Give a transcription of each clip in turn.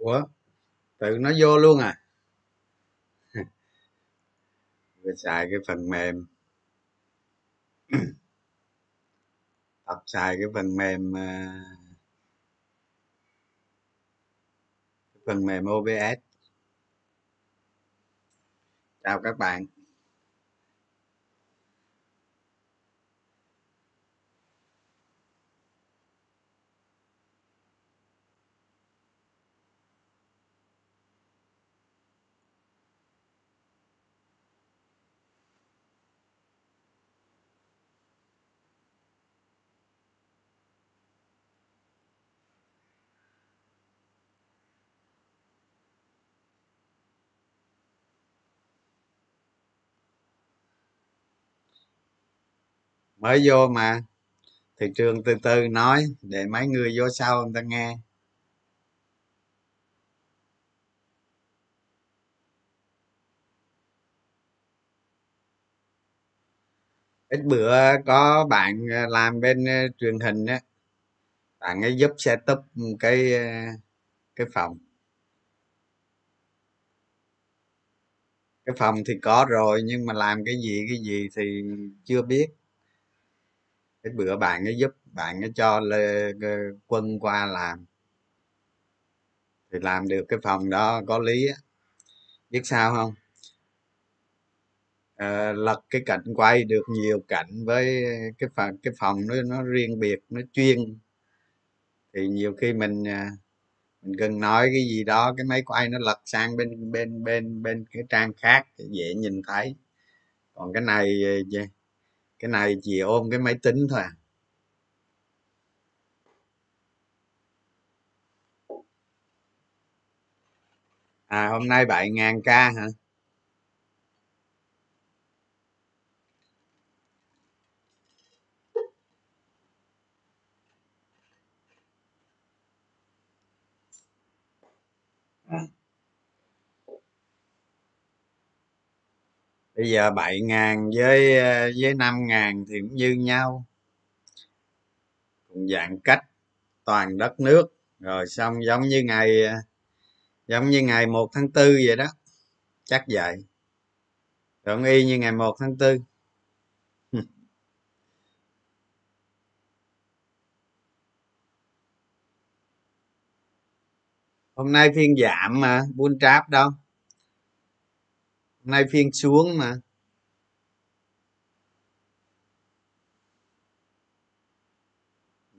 ủa? Tự nó vô luôn à? Tôi xài cái phần mềm. Tập xài cái phần mềm à, phần mềm OBS chào các bạn. Mới vô mà. Thị trường từ từ nói, để mấy người vô sau người ta nghe. Ít bữa có bạn ờ, làm bên ờ, truyền hình á. Bạn ấy giúp setup cái ờ, cái phòng. Cái phòng thì có rồi, nhưng mà làm cái gì cái gì thì chưa biết cái bữa bạn ấy giúp bạn ấy cho lê, quân qua làm. Thì làm được cái phòng đó có lý á. Biết sao không? À, lật cái cảnh quay được nhiều cảnh với cái phần cái phòng nó nó riêng biệt nó chuyên. Thì nhiều khi mình à, mình cần nói cái gì đó cái máy quay nó lật sang bên bên bên bên cái trang khác dễ nhìn thấy. Còn cái này à, cái này chỉ ôm cái máy tính thôi à? À hôm nay bảy ngàn ca hả? Bây giờ bảy ngàn với ờ, với năm ngàn thì cũng như nhau. Cũng giãn cách toàn đất nước. Rồi xong giống như ngày ờ, giống như ngày một tháng tư vậy đó. Chắc vậy. Cũng y như ngày một tháng tư. Hôm nay phiên giảm mà, buôn tráp đâu nay phiên xuống mà.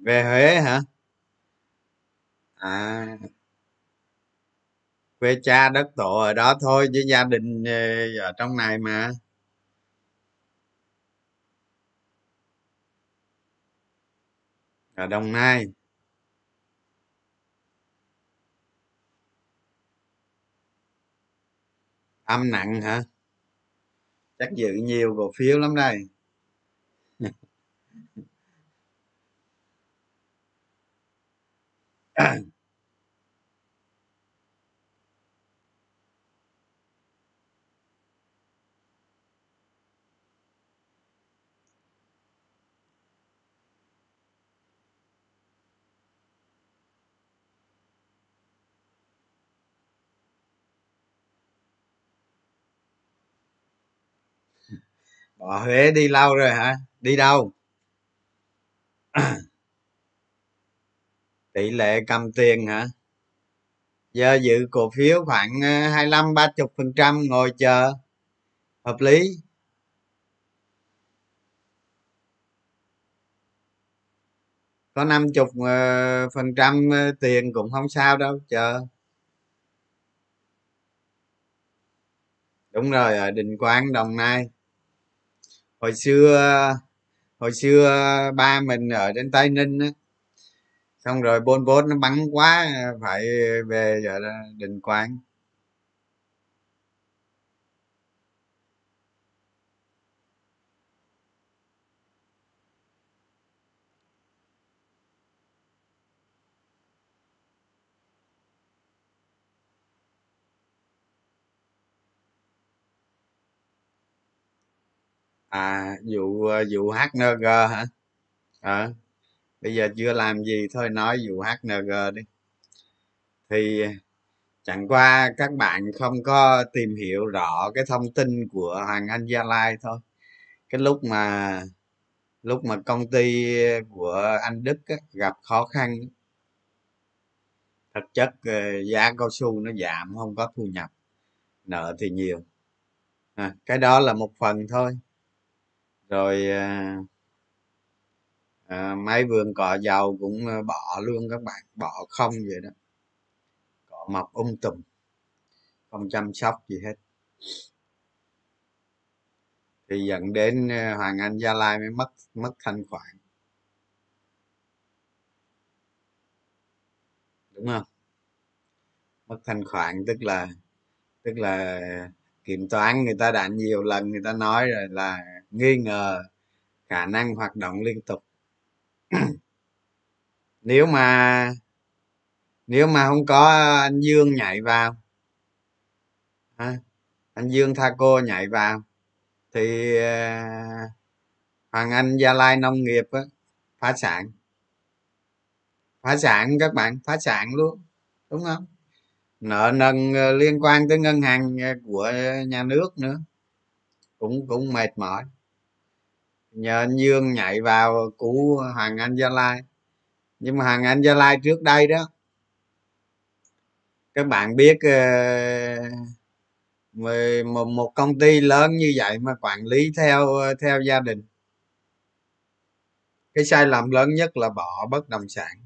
Về huế hả? À. Quê cha đất tổ ở đó thôi, chứ gia đình ờ, ở trong này mà. Ở đồng nai. Âm nặng hả? Chắc giữ nhiều cổ phiếu lắm đây. bỏ huế đi lâu rồi hả? Đi đâu? Tỷ lệ cầm tiền hả? Giờ giữ cổ phiếu khoảng ờ, hai lăm ba chục phần trăm ngồi chờ. Hợp lý. Có năm chục ờ, phần trăm ờ, tiền cũng không sao đâu chờ. Đúng rồi ở định quán đồng nai hồi xưa hồi xưa ba mình ở trên tây ninh á, xong rồi bôn bốt nó bắn quá, phải về giờ định quán à vụ ờ, vụ hng hả? À, bây giờ chưa làm gì thôi nói vụ hng đi. Thì chẳng qua các bạn không có tìm hiểu rõ cái thông tin của hoàng anh gia lai thôi. Cái lúc mà lúc mà công ty của anh đức á, gặp khó khăn thực chất ờ, giá cao su nó giảm không có thu nhập nợ thì nhiều. À, cái đó là một phần thôi rồi à, à, mấy vườn cỏ dầu cũng à, bỏ luôn các bạn bỏ không vậy đó. Cỏ mọc um tùm không chăm sóc gì hết. Thì dẫn đến à, hoàng anh gia lai mới mất mất thanh khoản. Đúng không? Mất thanh khoản tức là tức là kiểm toán người ta đã nhiều lần người ta nói rồi là nghi ngờ khả năng hoạt động liên tục. Nếu mà nếu mà không có anh dương nhảy vào à, anh dương tha cô nhảy vào thì ờ, hoàng anh gia lai nông nghiệp á, phá sản. Phá sản các bạn phá sản luôn đúng không? Nợ nần ờ, liên quan tới ngân hàng ờ, của nhà nước nữa. Cũng cũng mệt mỏi. Nhờ anh dương nhảy vào cũ hoàng anh gia lai. Nhưng mà hoàng anh gia lai trước đây đó các bạn biết ờ, một, một công ty lớn như vậy mà quản lý theo theo gia đình. Cái sai lầm lớn nhất là bỏ bất động sản.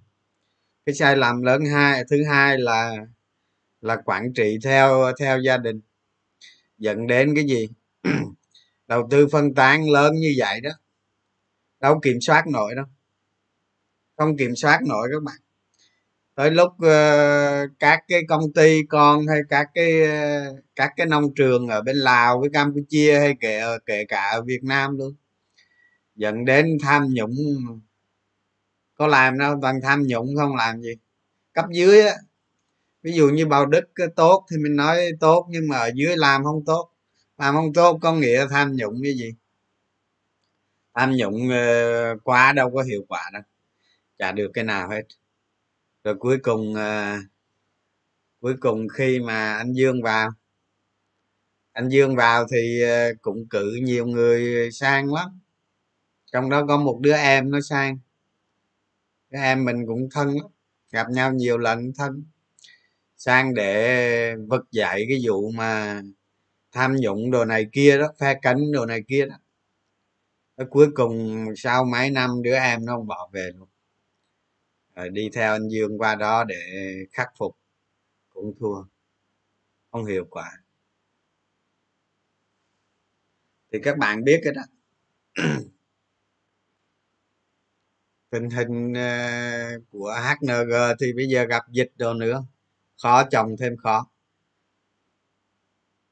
Cái sai lầm lớn hai thứ hai là là quản trị theo theo gia đình. Dẫn đến cái gì? Đầu tư phân tán lớn như vậy đó. Đâu kiểm soát nổi đâu. Không kiểm soát nổi các bạn. Tới lúc uh, các cái công ty con hay các cái uh, các cái nông trường ở bên lào với campuchia hay kể kể cả ở việt nam luôn. Dẫn đến tham nhũng. Có làm đâu toàn tham nhũng không làm gì. Cấp dưới á ví dụ như bao đức tốt thì mình nói tốt, nhưng mà ở dưới làm không tốt. Làm không tốt có nghĩa tham nhũng cái gì? Tham nhũng ờ, quá đâu có hiệu quả đâu. Chả được cái nào hết. Rồi cuối cùng ờ, cuối cùng khi mà anh dương vào, anh dương vào thì ờ, cũng cử nhiều người sang lắm. Trong đó có một đứa em nó sang. Cái em mình cũng thân lắm, gặp nhau nhiều lần thân sang để vực dậy cái vụ mà tham nhũng đồ này kia đó, phe cánh đồ này kia đó. Ở cuối cùng sau mấy năm đứa em nó không bỏ về luôn. Rồi đi theo anh dương qua đó để khắc phục, cũng thua. Không hiệu quả. Thì các bạn biết cái đó. Tình hình ờ, của HNG thì bây giờ gặp dịch đồ nữa khó, trồng thêm khó.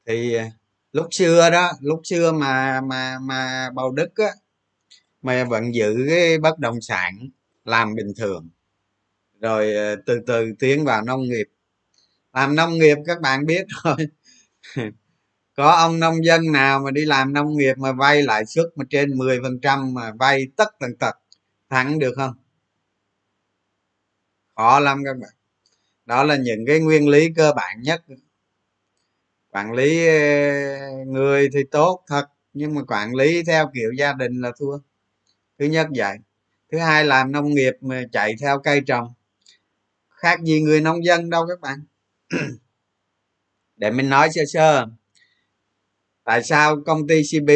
Thì à, lúc xưa đó, lúc xưa mà mà mà bầu đức á, mà vẫn giữ cái bất động sản làm bình thường. Rồi à, từ từ tiến vào nông nghiệp. Làm nông nghiệp các bạn biết rồi. Có ông nông dân nào mà đi làm nông nghiệp mà vay lãi suất mà trên 10 phần trăm mà vay tất tần tật, thắng được không? Khó lắm các bạn đó là những cái nguyên lý cơ bản nhất. Quản lý ờ, người thì tốt thật, nhưng mà quản lý theo kiểu gia đình là thua. Thứ nhất vậy. Thứ hai làm nông nghiệp mà chạy theo cây trồng. Khác gì người nông dân đâu các bạn. Để mình nói sơ sơ. Tại sao công ty cb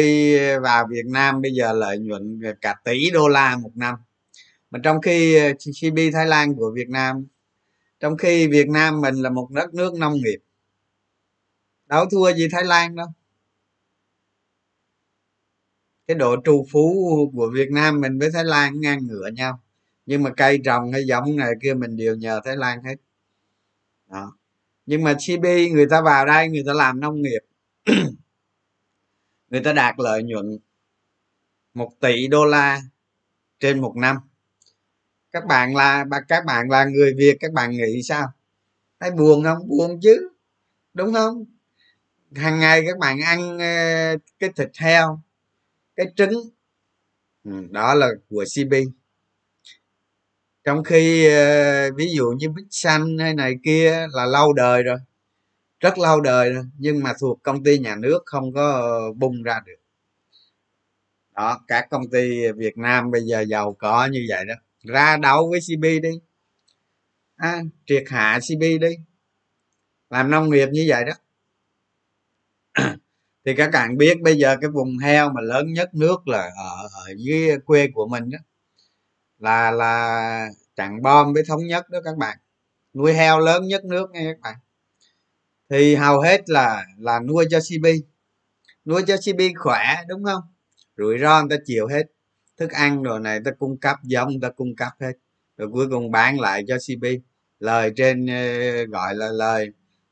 vào việt nam bây giờ lợi nhuận cả tỷ đô la một năm? Mà trong khi ờ, cb thái lan của việt nam trong khi việt nam mình là một đất nước nông nghiệp. Đâu thua gì thái lan đâu. Cái độ trù phú của việt nam mình với thái lan ngang ngửa nhau. Nhưng mà cây trồng hay giống này kia mình đều nhờ thái lan hết. Đó. Nhưng mà cb người ta vào đây, người ta làm nông nghiệp. Người ta đạt lợi nhuận một tỷ đô la trên một năm các bạn là các bạn là người việt, các bạn nghĩ sao? Thấy buồn không? Buồn chứ, đúng không? Hàng ngày các bạn ăn ờ, cái thịt heo, cái trứng. Ừ, đó là của cb trong khi ờ, ví dụ như bích xanh hay này kia là lâu đời rồi, rất lâu đời rồi, nhưng mà thuộc công ty nhà nước không có bung ra được. Đó, các công ty việt nam bây giờ giàu có như vậy đó ra đấu với cb đi. À, triệt hạ cb đi. Làm nông nghiệp như vậy đó. Thì các bạn biết bây giờ cái vùng heo mà lớn nhất nước là ở, ở dưới quê của mình đó là là trảng bom với thống nhất đó các bạn. Nuôi heo lớn nhất nước nghe các bạn. Thì hầu hết là là nuôi cho cb nuôi cho cb khỏe đúng không? Rủi ro người ta chịu hết thức ăn rồi này, ta cung cấp giống, ta cung cấp hết. Rồi cuối cùng bán lại cho cp lời trên ờ, gọi là lời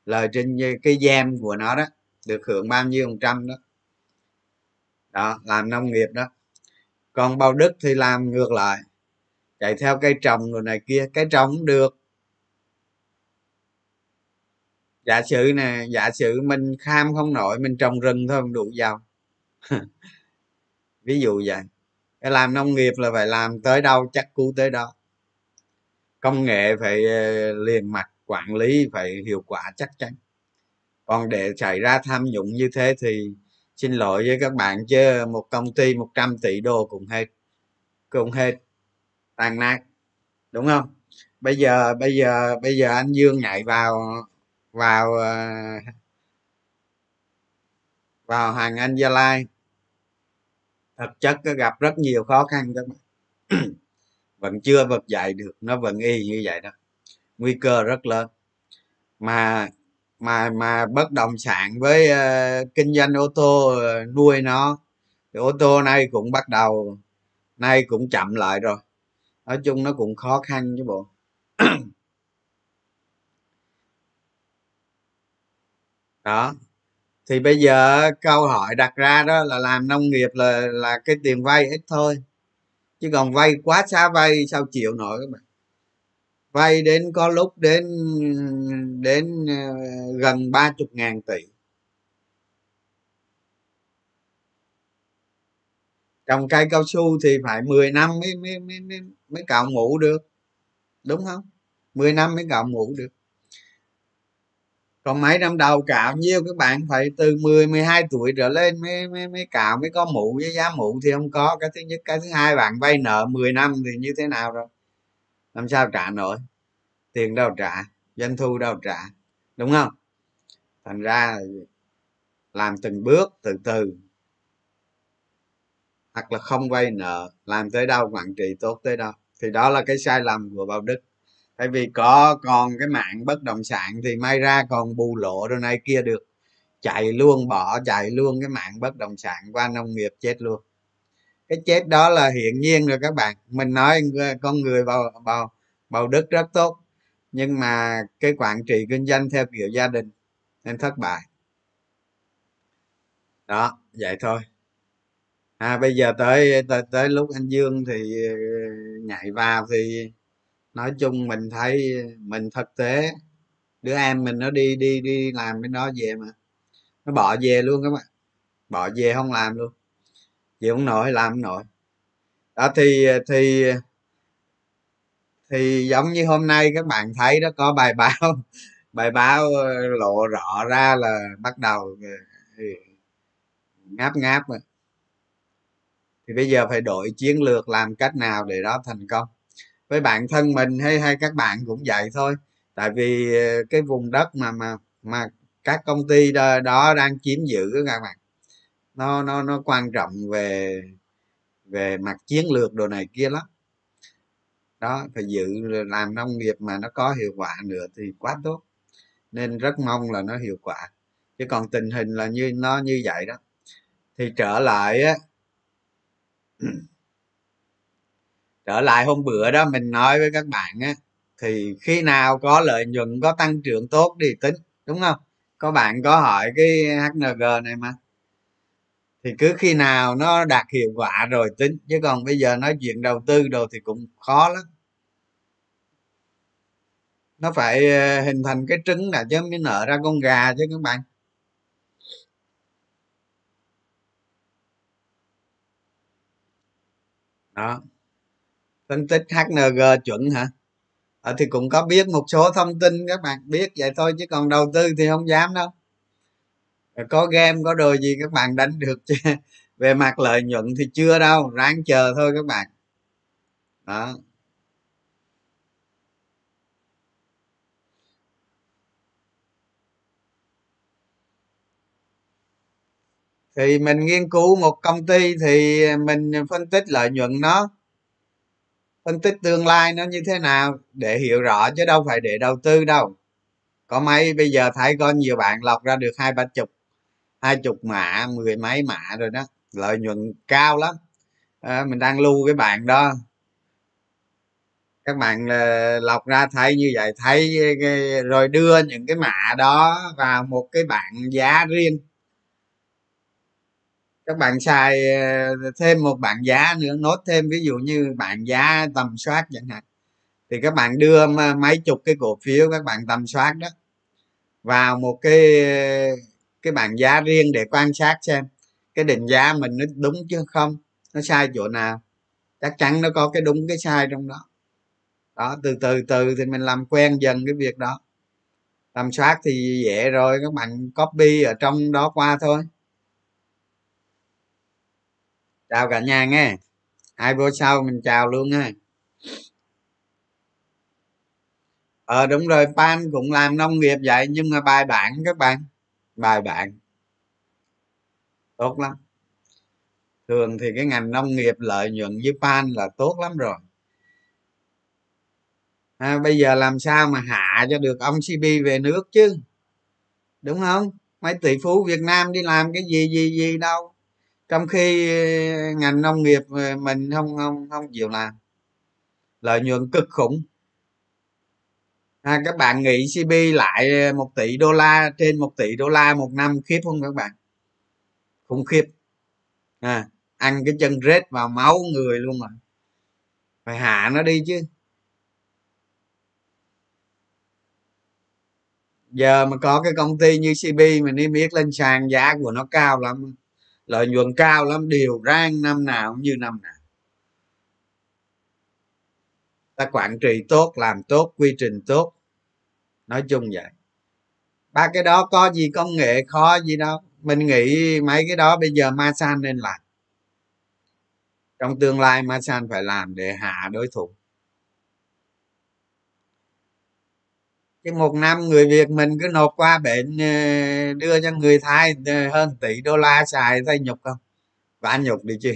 lời trên ờ, cái gem của nó đó, được hưởng bao nhiêu phần trăm đó. Đó, làm nông nghiệp đó. Còn bao đức thì làm ngược lại, chạy theo cây trồng rồi này kia. Cái trồng cũng được. Giả sử nè, giả sử mình kham không nổi, mình trồng rừng thôi không đủ giàu. Ví dụ vậy làm nông nghiệp là phải làm tới đâu, chắc cú tới đó. Công nghệ phải ờ, liền mặt quản lý phải hiệu quả chắc chắn. Còn để xảy ra tham nhũng như thế thì xin lỗi với các bạn chứ một công ty 100 tỷ đô cũng hết cũng hết tàn nát, đúng không? Bây giờ bây giờ bây giờ anh dương nhảy vào vào ờ, vào hàng anh gia lai thực chất nó gặp rất nhiều khó khăn các bạn. Vẫn chưa vực dậy được nó vẫn y như vậy đó. Nguy cơ rất lớn. Mà mà mà bất động sản với uh, kinh doanh ô tô uh, nuôi nó thì ô tô nay cũng bắt đầu nay cũng chậm lại rồi. Nói chung nó cũng khó khăn chứ bộ. Đó thì bây giờ câu hỏi đặt ra đó là làm nông nghiệp là là cái tiền vay ít thôi. Chứ còn vay quá xa vay sao chịu nổi các bạn? Vay đến có lúc đến đến ờ, gần ba chục ngàn tỷ. Trồng cây cao su thì phải 10 năm mới mới mới mới, mới cạo mũ được. Đúng không? 10 năm mới cạo mũ được còn mấy năm đầu cạo nhiêu các bạn phải từ 10 12 tuổi trở lên mới mới, mới cạo mới có mũ với giá mũ thì không có. Cái thứ nhất cái thứ hai bạn vay nợ 10 năm thì như thế nào rồi? Làm sao trả nổi? Tiền đâu trả? Doanh thu đâu trả? Đúng không? Thành ra làm từng bước từ từ. Hoặc là không vay nợ làm tới đâu quản trị tốt tới đâu. Thì đó là cái sai lầm của bảo đức tại vì có còn cái mạng bất động sản thì may ra còn bù lỗ rồi này kia được. Chạy luôn bỏ chạy luôn cái mạng bất động sản qua nông nghiệp chết luôn. Cái chết đó là hiển nhiên rồi các bạn. Mình nói con người vào vào vào đức rất tốt nhưng mà cái quản trị kinh doanh theo kiểu gia đình nên thất bại. Đó vậy thôi. À bây giờ tới tới, tới lúc anh dương thì ờ, nhảy vào thì nói chung mình thấy mình thực tế, đứa em mình nó đi đi đi làm bên đó về mà. Nó bỏ về luôn các bạn. Bỏ về không làm luôn. Chịu không nổi, làm không nổi. Đó, thì thì thì giống như hôm nay các bạn thấy đó, có bài báo bài báo ờ, lộ rõ ra là bắt đầu ờ, ngáp ngáp rồi. Thì bây giờ phải đổi chiến lược làm cách nào để đó thành công? Với bản thân mình hay hay các bạn cũng vậy thôi. Tại vì ờ, cái vùng đất mà mà mà các công ty đó, đó đang chiếm giữ các bạn nó nó nó quan trọng về về mặt chiến lược đồ này kia lắm. Đó phải giữ làm nông nghiệp mà nó có hiệu quả nữa thì quá tốt. Nên rất mong là nó hiệu quả. Chứ còn tình hình là như nó như vậy đó. Thì trở lại á trở lại hôm bữa đó mình nói với các bạn á, thì khi nào có lợi nhuận, có tăng trưởng tốt thì tính, đúng không? Có bạn có hỏi cái hng này mà. Thì cứ khi nào nó đạt hiệu quả rồi tính, chứ còn bây giờ nói chuyện đầu tư đồ thì cũng khó lắm. Nó phải ờ, hình thành cái trứng là chứ mới nở ra con gà chứ các bạn. Đó phân tích hng chuẩn hả? À, thì cũng có biết một số thông tin các bạn biết vậy thôi chứ còn đầu tư thì không dám đâu. Có game có đồ gì các bạn đánh được chứ? Về mặt lợi nhuận thì chưa đâu ráng chờ thôi các bạn. Đó. Thì mình nghiên cứu một công ty thì mình phân tích lợi nhuận nó phân tích tương lai nó như thế nào để hiểu rõ chứ đâu phải để đầu tư đâu. Có mấy bây giờ thấy có nhiều bạn lọc ra được hai ba chục hai chục mã mười mấy mã rồi đó lợi nhuận cao lắm. À, mình đang lưu cái bạn đó. Các bạn ờ, lọc ra thấy như vậy thấy rồi đưa những cái mã đó vào một cái bảng giá riêng các bạn xài ờ, thêm một bảng giá nữa, nốt thêm ví dụ như bảng giá tầm soát chẳng hạn. Thì các bạn đưa mấy chục cái cổ phiếu các bạn tầm soát đó vào một cái cái bảng giá riêng để quan sát xem cái định giá mình nó đúng chứ không, nó sai chỗ nào. Chắc chắn nó có cái đúng, cái sai trong đó. Đó, từ từ từ thì mình làm quen dần cái việc đó. Tầm soát thì dễ rồi, các bạn copy ở trong đó qua thôi chào cả nhà nghe. Hai bữa sau mình chào luôn ha ờ đúng rồi pan cũng làm nông nghiệp vậy nhưng mà bài bản các bạn. Bài bản. Tốt lắm. Thường thì cái ngành nông nghiệp lợi nhuận với pan là tốt lắm rồi. À, bây giờ làm sao mà hạ cho được ông cb về nước chứ? Đúng không? Mấy tỷ phú việt nam đi làm cái gì gì gì đâu trong khi ờ, ngành nông nghiệp ờ, mình không không không chịu làm lợi nhuận cực khủng. À, các bạn nghĩ cb lại ờ, một tỷ đô la trên một tỷ đô la một năm khiếp không các bạn? Khủng khiếp. À, ăn cái chân rết vào máu người luôn mà. Phải hạ nó đi chứ. Giờ mà có cái công ty như cb mà niêm yết lên sàn giá của nó cao lắm lợi nhuận cao lắm, đều rang năm nào cũng như năm nào. Ta quản trị tốt, làm tốt, quy trình tốt. Nói chung vậy. Ba cái đó có gì công nghệ, khó gì đâu. Mình nghĩ mấy cái đó bây giờ masan nên làm. Trong tương lai masan phải làm để hạ đối thủ. Cái một năm người việt mình cứ nộp qua bệnh ờ, đưa cho người thái ờ, hơn tỷ đô la xài thấy nhục không? Vả nhục đi chứ.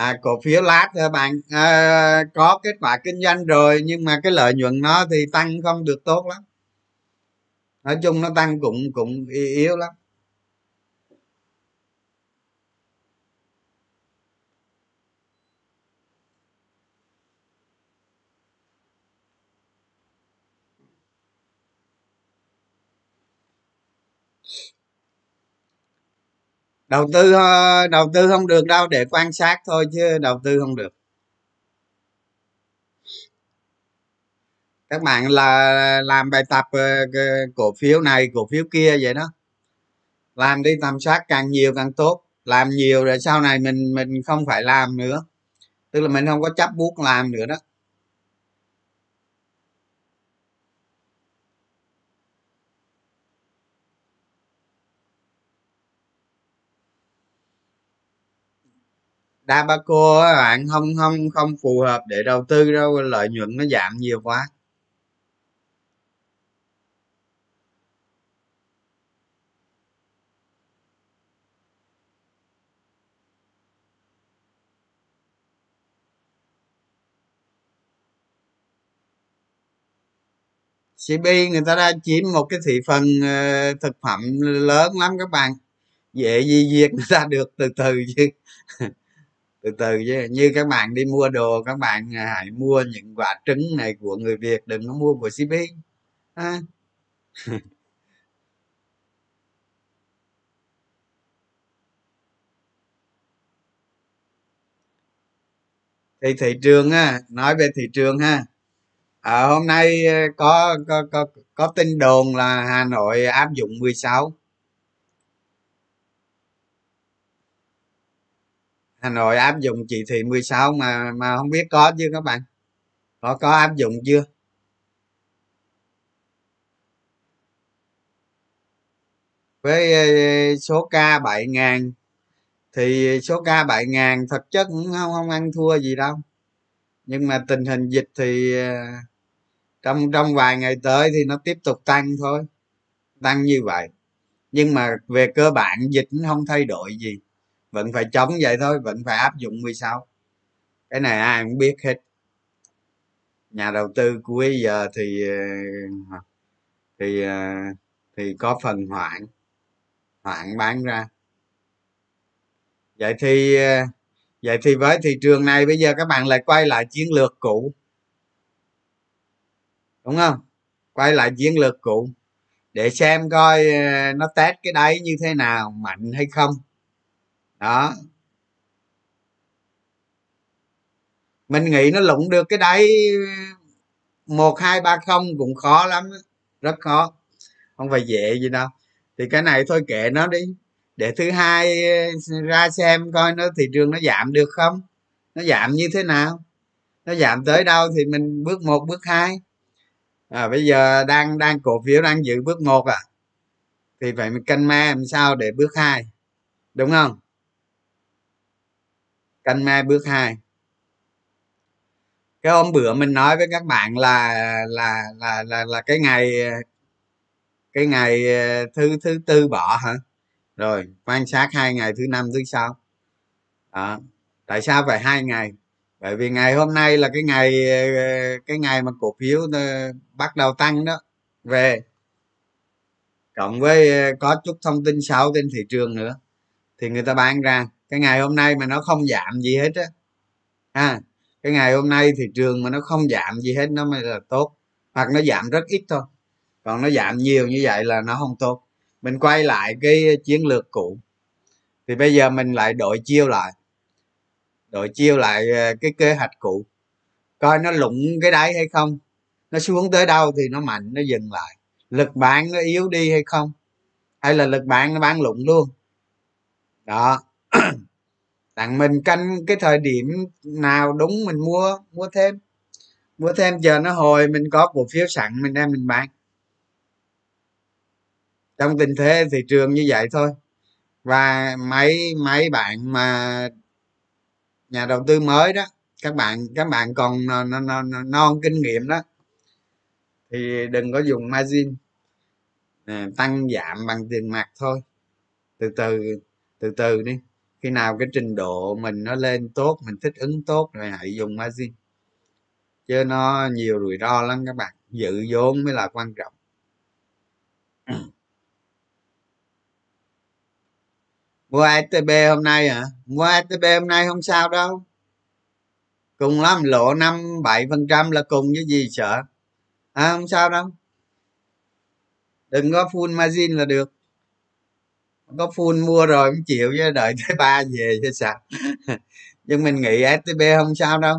À cổ phiếu lát à, bạn à, có kết quả kinh doanh rồi nhưng mà cái lợi nhuận nó thì tăng không được tốt lắm. Nói chung nó tăng cũng cũng yếu lắm. Đầu tư ờ, đầu tư không được đâu, để quan sát thôi chứ đầu tư không được. Các bạn là làm bài tập ờ, cổ phiếu này, cổ phiếu kia vậy đó. Làm đi tầm soát càng nhiều càng tốt. Làm nhiều rồi sau này mình mình không phải làm nữa. Tức là mình không có chấp bút làm nữa đó. Dabaco bạn không không không phù hợp để đầu tư đâu, lợi nhuận nó giảm nhiều quá. CB người ta đã chiếm một cái thị phần ờ, thực phẩm lớn lắm các bạn. Dễ gì diệt người ta được từ từ chứ. từ từ chứ như các bạn đi mua đồ các bạn à, hãy mua những quả trứng này của người việt đừng có mua của cp à. thì thị trường á nói về thị trường ha à, hôm nay ờ, có, có có có tin đồn là hà nội áp dụng 16 hà nội áp dụng chỉ thị 16 mà mà không biết có chưa các bạn? Có có áp dụng chưa? Với số ca 7 ngàn thì số ca 7 ngàn thực chất cũng không, không ăn thua gì đâu. Nhưng mà tình hình dịch thì à, trong trong vài ngày tới thì nó tiếp tục tăng thôi tăng như vậy. Nhưng mà về cơ bản dịch cũng không thay đổi gì vẫn phải chống vậy thôi, vẫn phải áp dụng 16 cái này ai cũng biết hết. Nhà đầu tư cuối giờ thì ờ, thì ờ, thì có phần hoãn hoãn bán ra. Vậy thì ờ, vậy thì với thị trường này bây giờ các bạn lại quay lại chiến lược cũ. Đúng không? Quay lại chiến lược cũ để xem coi nó test cái đáy như thế nào, mạnh hay không đó. Mình nghĩ nó lụng được cái đáy một hai ba không cũng khó lắm rất khó. Không phải dễ gì đâu. Thì cái này thôi kệ nó đi. Để thứ hai ờ, ra xem coi nó thị trường nó giảm được không? Nó giảm như thế nào? Nó giảm tới đâu thì mình bước một bước hai. À, bây giờ đang đang cổ phiếu đang giữ bước một à. Thì phải mình canh me làm sao để bước hai? Đúng không? Canh me bước hai. Cái hôm bữa mình nói với các bạn là là là là, là cái ngày cái ngày ờ, thứ thứ tư bỏ hả? Rồi quan sát hai ngày thứ năm thứ sáu. À, tại sao phải hai ngày? Bởi vì ngày hôm nay là cái ngày ờ, cái ngày mà cổ phiếu ờ, bắt đầu tăng đó. Về. Cộng với có chút thông tin xấu trên thị trường nữa. Thì người ta bán ra cái ngày hôm nay mà nó không giảm gì hết á, ha, cái ngày hôm nay thị trường mà nó không giảm gì hết, nó mới là tốt. Hoặc nó giảm rất ít thôi, còn nó giảm nhiều như vậy là nó không tốt. Mình quay lại cái chiến lược cũ, thì bây giờ mình lại đổi chiêu lại, đổi chiêu lại ờ, cái kế hoạch cũ, coi nó lụng cái đáy hay không, nó xuống tới đâu thì nó mạnh, nó dừng lại. Lực bán nó yếu đi hay không, hay là lực bán nó bán lụng luôn. Đó đặng mình canh cái thời điểm nào đúng mình mua mua thêm? Mua thêm giờ nó hồi mình có cổ phiếu sẵn mình đem mình bán. Trong tình thế thị trường như vậy thôi. Và mấy mấy bạn mà nhà đầu tư mới đó các bạn các bạn còn non, non, non kinh nghiệm đó thì đừng có dùng margin. À, tăng giảm bằng tiền mặt thôi. Từ từ từ từ đi khi nào cái trình độ mình nó lên tốt mình thích ứng tốt rồi hãy dùng margin chứ nó nhiều rủi ro lắm các bạn dự vốn mới là quan trọng. Mua ATB hôm nay hả? Mua ATB hôm nay không sao đâu. Cùng lắm lộ năm bảy phần trăm là cùng với gì sợ? À, không sao đâu. Đừng có full margin là được có full mua rồi, không chịu chứ, đợi tới ba về chứ sao. Nhưng mình nghĩ stb không sao đâu.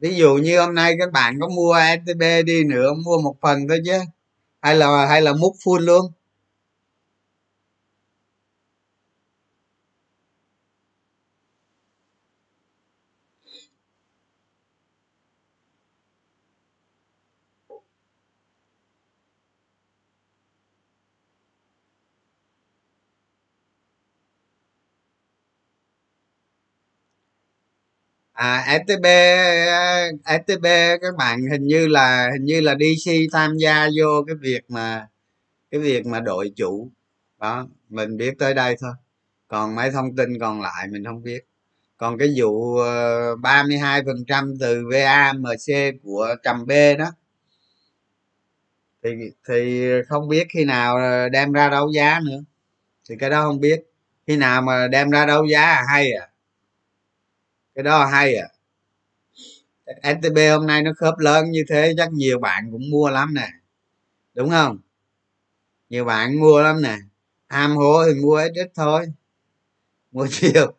Ví dụ như hôm nay các bạn có mua stb đi nữa, mua một phần thôi chứ. Hay là hay là múc full luôn? À stb stb các bạn hình như là, hình như là dc tham gia vô cái việc mà, cái việc mà đội chủ. Đó, mình biết tới đây thôi. Còn mấy thông tin còn lại mình không biết. Còn cái vụ ờ, 32% từ VAMC của trầm B đó. Thì thì không biết khi nào ờ, đem ra đấu giá nữa. Thì cái đó không biết. Khi nào mà đem ra đấu giá hay à? Cái đó hay à. Stb hôm nay nó khớp lớn như thế, chắc nhiều bạn cũng mua lắm nè. Đúng không? Nhiều bạn mua lắm nè. Ham hố thì mua ít ít thôi. Mua nhiều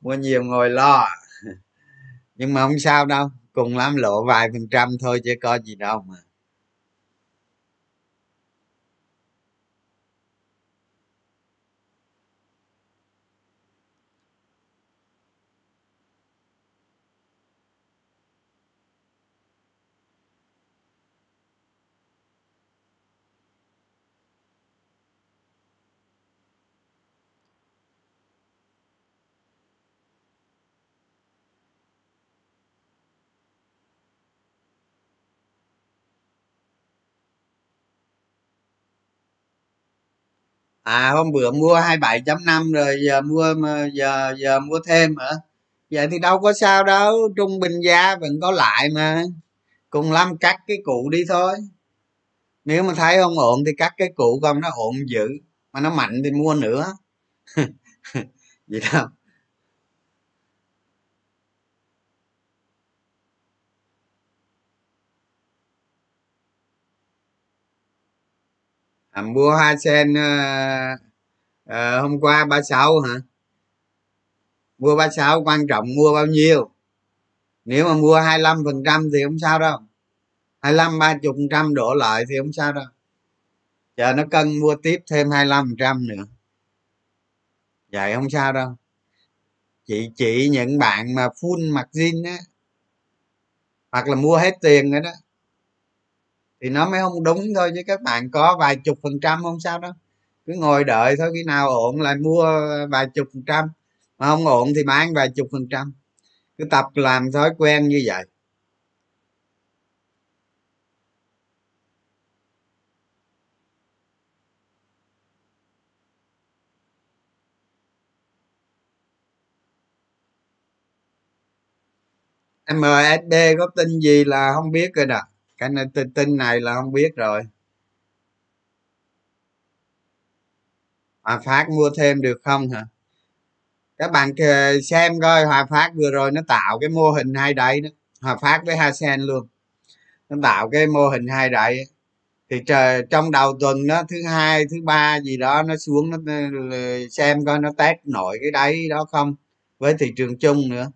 mua nhiều ngồi lo. Nhưng mà không sao đâu, cùng lắm, lộ vài phần trăm thôi chứ có gì đâu mà. À hôm bữa mua hai bảy chấm năm rồi, giờ mua giờ giờ mua thêm hả? Vậy thì đâu có sao đâu, trung bình giá vẫn có lại mà. Cùng lắm cắt cái cụ đi thôi. Nếu mà thấy không ổn thì cắt cái cụ con nó ổn dữ, mà nó mạnh thì mua nữa. Vậy đâu à, mua hoa sen à, à, hôm qua ba sáu hả? Mua ba sáu quan trọng mua bao nhiêu? Nếu mà mua 25 phần trăm thì không sao đâu. 25 ba chục trăm đổ lại thì không sao đâu. Chờ nó cân mua tiếp thêm 25 phần trăm nữa. Vậy không sao đâu. Chị chị những bạn mà full mặt zin á hoặc là mua hết tiền rồi đó thì nó mới không đúng thôi, chứ các bạn có vài chục phần trăm không sao đâu. Cứ ngồi đợi thôi, khi nào ổn lại mua vài chục phần trăm. Mà không ổn thì bán vài chục phần trăm. Cứ tập làm thói quen như vậy. MSD có tin gì là không biết rồi nè cái này tin, tin này là không biết rồi. Hòa phát mua thêm được không hả? Các bạn xem coi hòa phát vừa rồi nó tạo cái mô hình hai đáy đó. Hòa phát với hai sen luôn. Nó tạo cái mô hình hai đáy. Thì trời trong đầu tuần đó thứ hai thứ ba gì đó nó xuống nó xem coi nó test nổi cái đáy đó không? Với thị trường chung nữa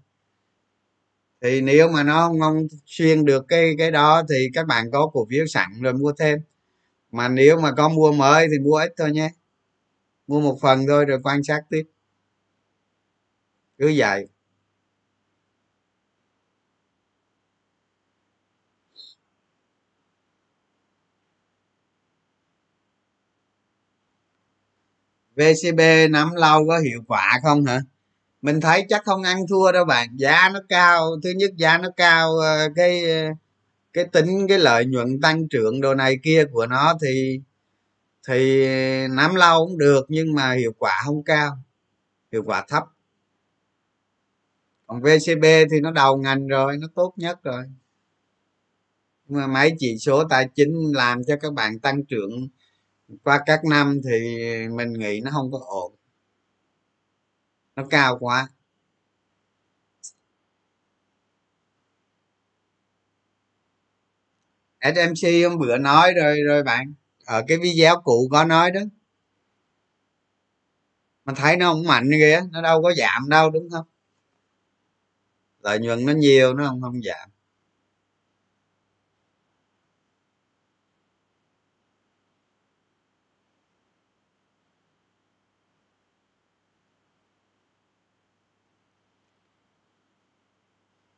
thì nếu mà nó không, xuyên được cái cái đó thì các bạn có cổ phiếu sẵn rồi mua thêm. Mà nếu mà có mua mới thì mua ít thôi nhé. Mua một phần thôi rồi quan sát tiếp. Cứ vậy. Vcb nắm lâu có hiệu quả không hả? Mình thấy chắc không ăn thua đâu bạn. Giá nó cao, thứ nhất giá nó cao ờ, cái ờ, cái tính, cái lợi nhuận tăng trưởng đồ này kia của nó thì thì nắm lâu cũng được nhưng mà hiệu quả không cao, hiệu quả thấp. Còn vcb thì nó đầu ngành rồi, nó tốt nhất rồi. Nhưng mà mấy chỉ số tài chính làm cho các bạn tăng trưởng qua các năm thì mình nghĩ nó không có ổn nó cao quá. Smc hôm bữa nói rồi rồi bạn, ở cái video cũ có nói đó. Mà thấy nó không mạnh kìa, nó đâu có giảm đâu, đúng không? Lợi nhuận nó nhiều, nó không không giảm.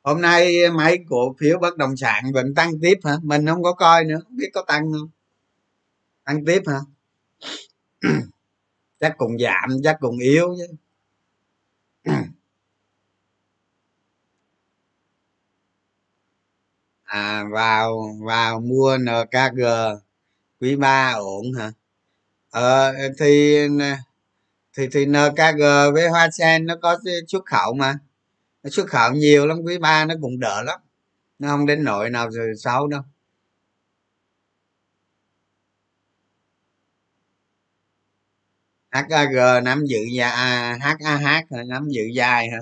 Hôm nay mấy cổ phiếu bất động sản vẫn tăng tiếp hả? Mình không có coi nữa, không biết có tăng không? Tăng tiếp hả? Chắc cũng giảm, chắc cũng yếu chứ. À vào vào mua nkg quý ba ổn hả? Ờ thì thì thì nkg với hoa sen nó có xuất khẩu mà nó xuất khẩu nhiều lắm, quý ba nó cũng đỡ lắm. Nó không đến nội nào rồi xấu đâu. HAG nắm giữ dài à, HAH nắm giữ dài hả?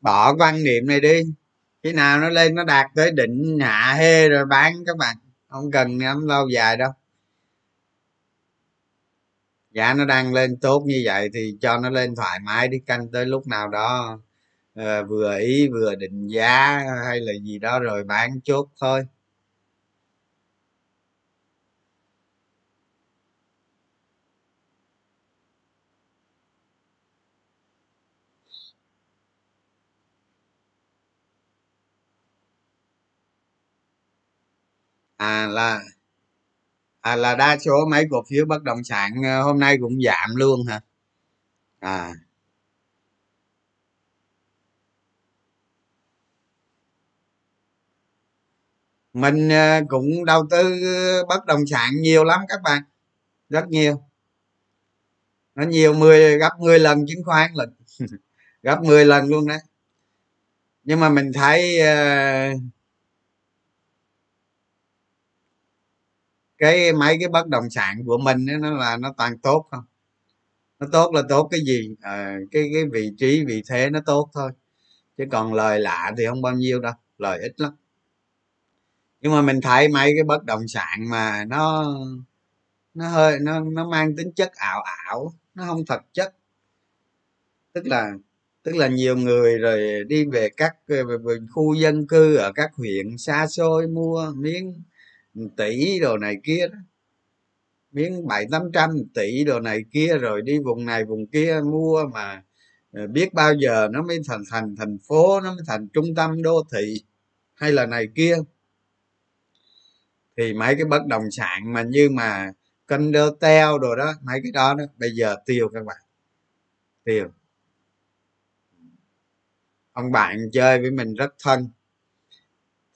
Bỏ quan niệm này đi. Khi nào nó lên nó đạt tới đỉnh hạ hê rồi bán các bạn. Không cần nắm lâu dài đâu giá nó đang lên tốt như vậy thì cho nó lên thoải mái đi canh tới lúc nào đó. À, vừa ý vừa định giá hay là gì đó rồi bán chốt thôi. À là à là đa số mấy cổ phiếu bất động sản ờ, hôm nay cũng giảm luôn hả? À. Mình ờ, cũng đầu tư ờ, bất động sản nhiều lắm các bạn rất nhiều. Nó nhiều 10 gấp 10 lần chứng khoán lần gấp 10 lần luôn đấy. Nhưng mà mình thấy uh, cái mấy cái bất động sản của mình ấy, nó là nó toàn tốt không? Nó tốt là tốt cái gì? À, cái cái vị trí vị thế nó tốt thôi. Chứ còn lời lạ thì không bao nhiêu đâu lời ít lắm. Nhưng mà mình thấy mấy cái bất động sản mà nó nó hơi nó nó mang tính chất ảo ảo nó không thật chất. Tức là tức là nhiều người rồi đi về các về, về khu dân cư ở các huyện xa xôi mua miếng tỷ đồ này kia đó. Miếng bảy tám trăm, tỷ đồ này kia rồi đi vùng này vùng kia mua mà ờ, biết bao giờ nó mới thành thành thành phố, nó mới thành trung tâm đô thị hay là này kia. Thì mấy cái bất động sản mà như mà teo đồ đó, mấy cái đó đó, bây giờ tiêu các bạn. Tiêu. Ông bạn chơi với mình rất thân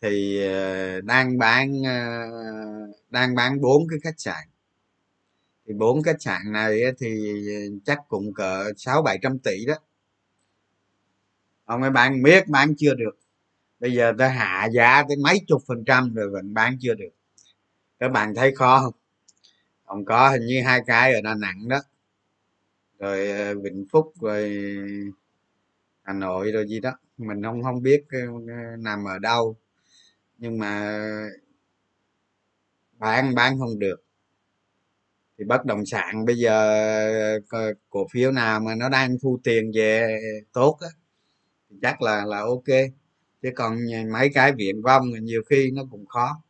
thì ờ, đang bán ờ, đang bán bốn cái khách sạn. Thì bốn khách sạn này thì chắc cũng cỡ sáu bảy trăm tỷ đó. Ông ấy bán miết, bán chưa được. Bây giờ ta hạ giá tới mấy chục phần trăm rồi vẫn bán chưa được. Các bạn thấy khó không? Ông có hình như hai cái ở đà nẵng đó. Rồi ờ, vĩnh phúc rồi hà nội rồi gì đó. Mình không không biết nằm ở đâu nhưng mà bán bán không được. Thì bất động sản bây giờ ờ, cổ phiếu nào mà nó đang thu tiền về tốt á chắc là là ok. Chứ còn mấy cái viện vong nhiều khi nó cũng khó.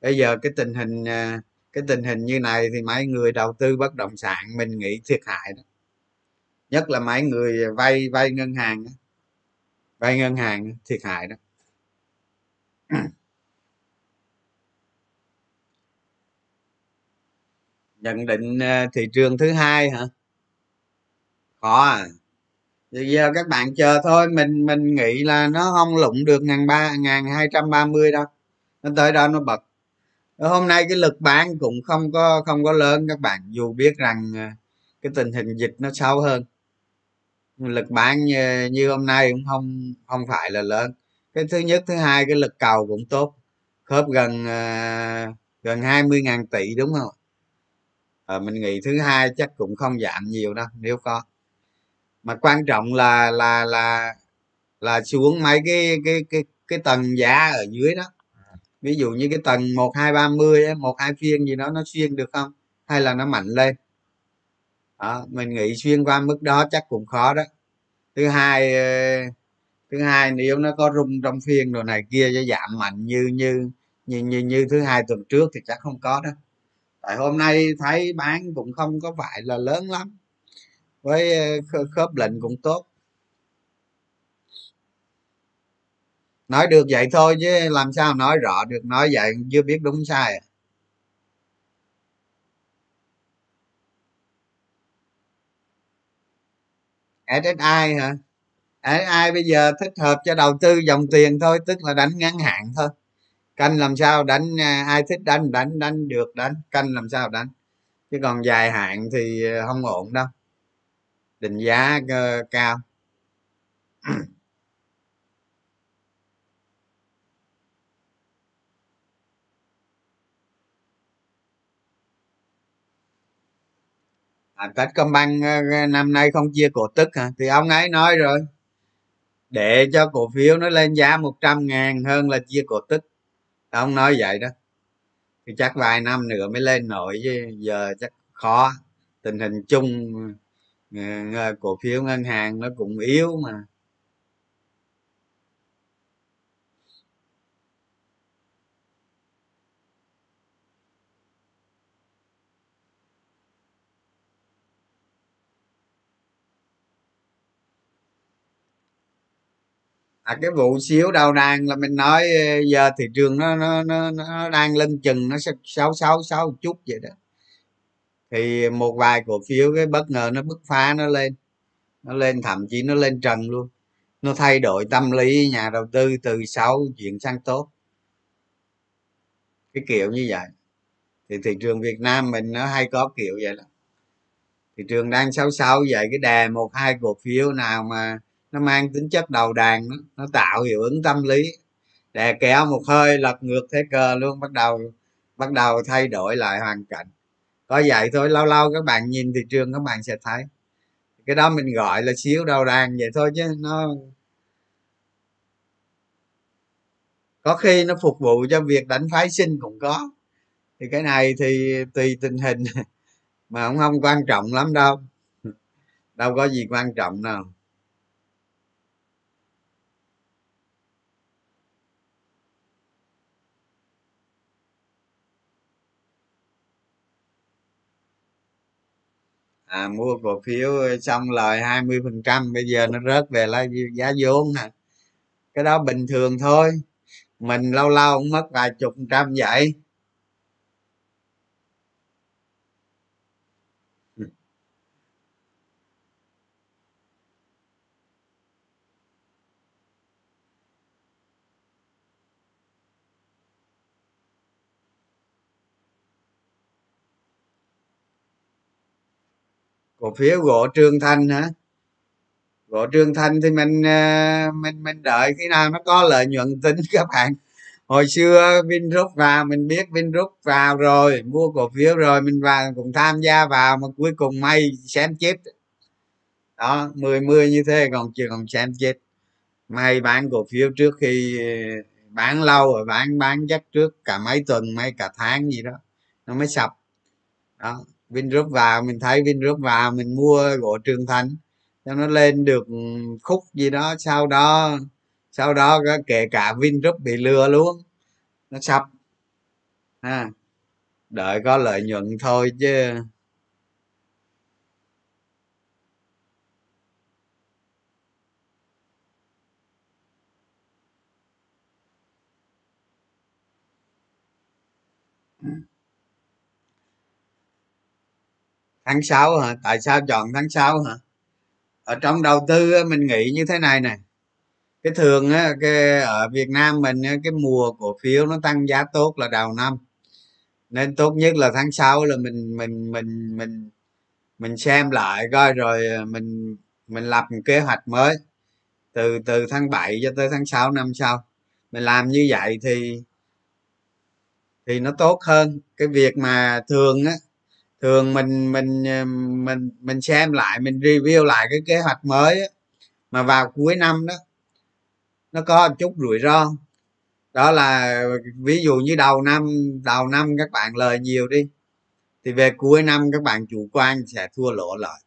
Bây giờ cái tình hình ờ, cái tình hình như này thì mấy người đầu tư bất động sản mình nghĩ thiệt hại đó. Nhất là mấy người vay vay ngân hàng vay ngân hàng thiệt hại đó. Nhận định ờ, thị trường thứ hai hả? Khó à. Bây giờ các bạn chờ thôi mình mình nghĩ là nó không lụng được ngàn ba ngàn hai trăm ba mươi đâu. Nó tới đó nó bật. Hôm nay cái lực bán cũng không có không có lớn các bạn. Dù biết rằng ờ, cái tình hình dịch nó sâu hơn. Lực bán như, như hôm nay cũng không không phải là lớn. Cái thứ nhất thứ hai cái lực cầu cũng tốt. Khớp gần gần 20 ngàn tỷ đúng không à, mình nghĩ thứ hai chắc cũng không giảm nhiều đâu nếu có. Mà quan trọng là là là là xuống mấy cái cái cái cái tầng giá ở dưới đó. Ví dụ như cái tầng một hai ba mươi một hai phiên gì đó nó xuyên được không? Hay là nó mạnh lên? Đó, mình nghĩ xuyên qua mức đó chắc cũng khó đó. Thứ hai ờ, thứ hai nếu nó có rung trong phiên đồ này kia cho giảm mạnh như như như như, như thứ hai tuần trước thì chắc không có đó tại hôm nay thấy bán cũng không có phải là lớn lắm. Với ờ, khớp lệnh cũng tốt. Nói được vậy thôi chứ làm sao nói rõ được, nói vậy chưa biết đúng sai à. SSI hả? SSI bây giờ thích hợp cho đầu tư dòng tiền thôi, tức là đánh ngắn hạn thôi canh làm sao đánh à, ai thích đánh đánh đánh được đánh canh làm sao đánh. Chứ còn dài hạn thì à, không ổn đâu. Định giá uh, cao. À, Techcombank năm nay không chia cổ tức hả? Thì ông ấy nói rồi. Để cho cổ phiếu nó lên giá 100 ngàn hơn là chia cổ tức ông nói vậy đó. Thì chắc vài năm nữa mới lên nổi chứ, giờ chắc khó. Tình hình chung ờ, cổ phiếu ngân hàng nó cũng yếu mà. À cái vụ xíu đầu nàng là mình nói ờ, giờ thị trường nó nó nó, nó đang lên chừng nó sáu sáu sáu chút vậy đó. Thì một vài cổ phiếu cái bất ngờ nó bứt phá nó lên nó lên thậm chí nó lên trần luôn. Nó thay đổi tâm lý nhà đầu tư từ xấu chuyển sang tốt. Cái kiểu như vậy. Thì thị trường việt nam mình nó hay có kiểu vậy đó. Thị trường đang xấu xấu vậy cái đè một hai cổ phiếu nào mà nó mang tính chất đầu đàn nó, nó tạo hiệu ứng tâm lý. Đè kéo một hơi lật ngược thế cờ luôn bắt đầu bắt đầu thay đổi lại hoàn cảnh. Có vậy thôi lâu lâu các bạn nhìn thị trường các bạn sẽ thấy. Cái đó mình gọi là xíu đầu đàn vậy thôi chứ nó có khi nó phục vụ cho việc đánh phái sinh cũng có. Thì cái này thì tùy tình hình. Mà không không quan trọng lắm đâu. Đâu có gì quan trọng nào à mua cổ phiếu xong lời 20 phần trăm, bây giờ nó rớt về là giá vốn hả cái đó bình thường thôi. Mình lâu lâu cũng mất vài chục trăm vậy. Cổ phiếu gỗ trương thanh hả? Gỗ trương thanh thì mình ờ, mình mình đợi khi nào nó có lợi nhuận tính các bạn. Hồi xưa Vingroup vào, mình biết Vingroup vào rồi, mua cổ phiếu rồi, mình vào cũng tham gia vào mà cuối cùng may xem chết. Đó, mười mười như thế, còn chưa còn xem chết. May bán cổ phiếu trước khi ờ, bán lâu rồi, bán bán chắc trước cả mấy tuần, mấy cả tháng gì đó, nó mới sập. Đó. Vingroup vào, mình thấy Vingroup vào, mình mua gỗ Trường Thành. Cho nó lên được khúc gì đó, sau đó sau đó kể cả Vingroup bị lừa luôn. Nó sập. Ha đợi có lợi nhuận thôi chứ. Tháng 6 hả? Tại sao chọn tháng 6 hả? Ở trong đầu tư mình nghĩ như thế này nè. Cái thường á, cái ở Việt Nam mình cái mùa cổ phiếu nó tăng giá tốt là đầu năm. Nên tốt nhất là tháng 6 là mình mình mình mình mình xem lại coi rồi à, mình mình lập một kế hoạch mới. Từ từ tháng 7 cho tới tháng 6 năm sau. Mình làm như vậy thì thì nó tốt hơn. Cái việc mà thường á thường mình mình ờ, mình mình xem lại mình review lại cái kế hoạch mới á, mà vào cuối năm đó nó có một chút rủi ro. Đó là ví dụ như đầu năm đầu năm các bạn lời nhiều đi thì về cuối năm các bạn chủ quan sẽ thua lỗ lợi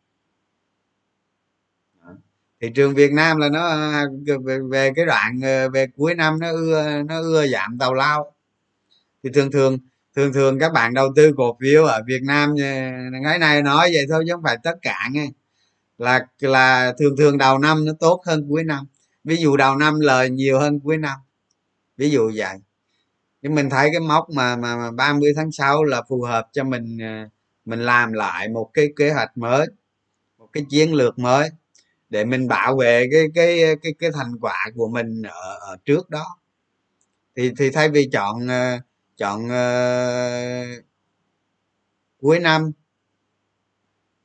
thị trường Việt Nam là nó ờ, về, về cái đoạn ờ, về cuối năm nó ưa nó ưa giảm tàu lao. Thì thường thường thường thường các bạn đầu tư cổ phiếu ở Việt Nam ngày này nói vậy thôi chứ không phải tất cả nghe là là thường thường đầu năm nó tốt hơn cuối năm. Ví dụ đầu năm lời nhiều hơn cuối năm. Ví dụ vậy. Nhưng mình thấy cái mốc mà mà, mà 30 tháng 6 là phù hợp cho mình à, mình làm lại một cái kế hoạch mới một cái chiến lược mới để mình bảo vệ cái cái cái cái thành quả của mình ở, ở trước đó. Thì thì thay vì chọn uh, chọn uh, cuối năm.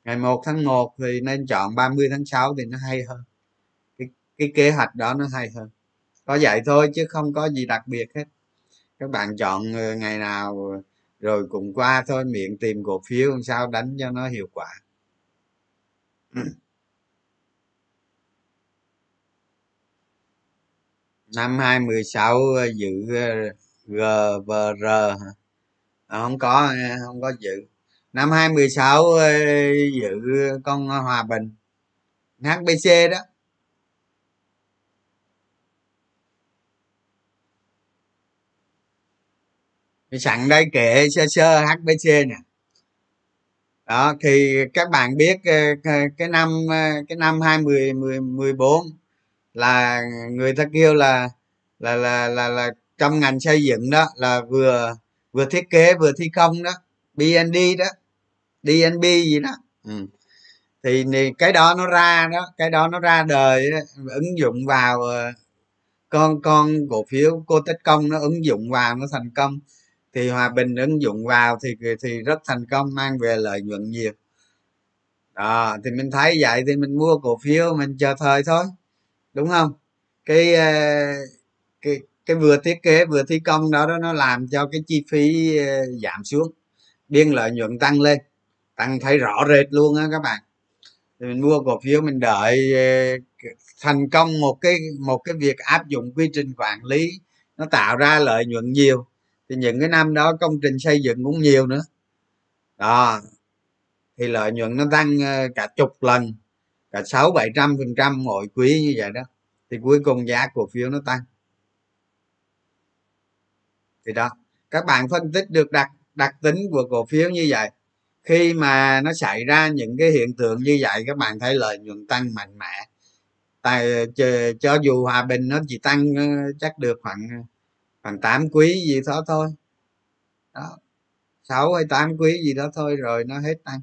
Ngày 1 tháng 1 thì nên chọn 30 tháng 6 thì nó hay hơn. Cái, cái kế hoạch đó nó hay hơn. Có vậy thôi chứ không có gì đặc biệt hết. Các bạn chọn ờ, ngày nào rồi cùng qua thôi miệng tìm cổ phiếu làm sao đánh cho nó hiệu quả. Năm hai mười sáu ờ, G, GVR R, à, không có không có dự. Năm hai mười sáu dự con hòa bình. HBC đó. Sẵn đây kệ sơ sơ HBC nè. Đó thì các bạn biết cái năm cái năm hai mười mười mười bốn là người ta kêu là là là là là trong ngành xây dựng đó là vừa vừa thiết kế vừa thi công đó bnd đó dnb gì đó. Ừ. thì, cái đó nó ra đó cái đó nó ra đời đó, ứng dụng vào ờ, con con cổ phiếu cô tích công nó ứng dụng vào nó thành công. Thì hòa bình ứng dụng vào thì thì rất thành công mang về lợi nhuận nhiều. Đó thì mình thấy vậy thì mình mua cổ phiếu mình chờ thời thôi đúng không? Cái ờ, cái cái vừa thiết kế vừa thi công đó đó nó làm cho cái chi phí ờ, giảm xuống. Biên lợi nhuận tăng lên. Tăng thấy rõ rệt luôn á các bạn. Thì mình mua cổ phiếu mình đợi ờ, thành công một cái một cái việc áp dụng quy trình quản lý, nó tạo ra lợi nhuận nhiều. Thì những cái năm đó công trình xây dựng cũng nhiều nữa. Đó. Thì lợi nhuận nó tăng ờ, cả chục lần, cả sáu bảy trăm phần trăm mỗi quý như vậy đó. Thì cuối cùng giá cổ phiếu nó tăng thì đó, các bạn phân tích được đặc đặc tính của cổ phiếu như vậy. Khi mà nó xảy ra những cái hiện tượng như vậy, các bạn thấy lợi nhuận tăng mạnh mẽ. Tại, cho dù hòa bình nó chỉ tăng ờ, chắc được khoảng khoảng tám quý gì đó thôi. Đó, sáu hay tám quý gì đó thôi rồi nó hết tăng.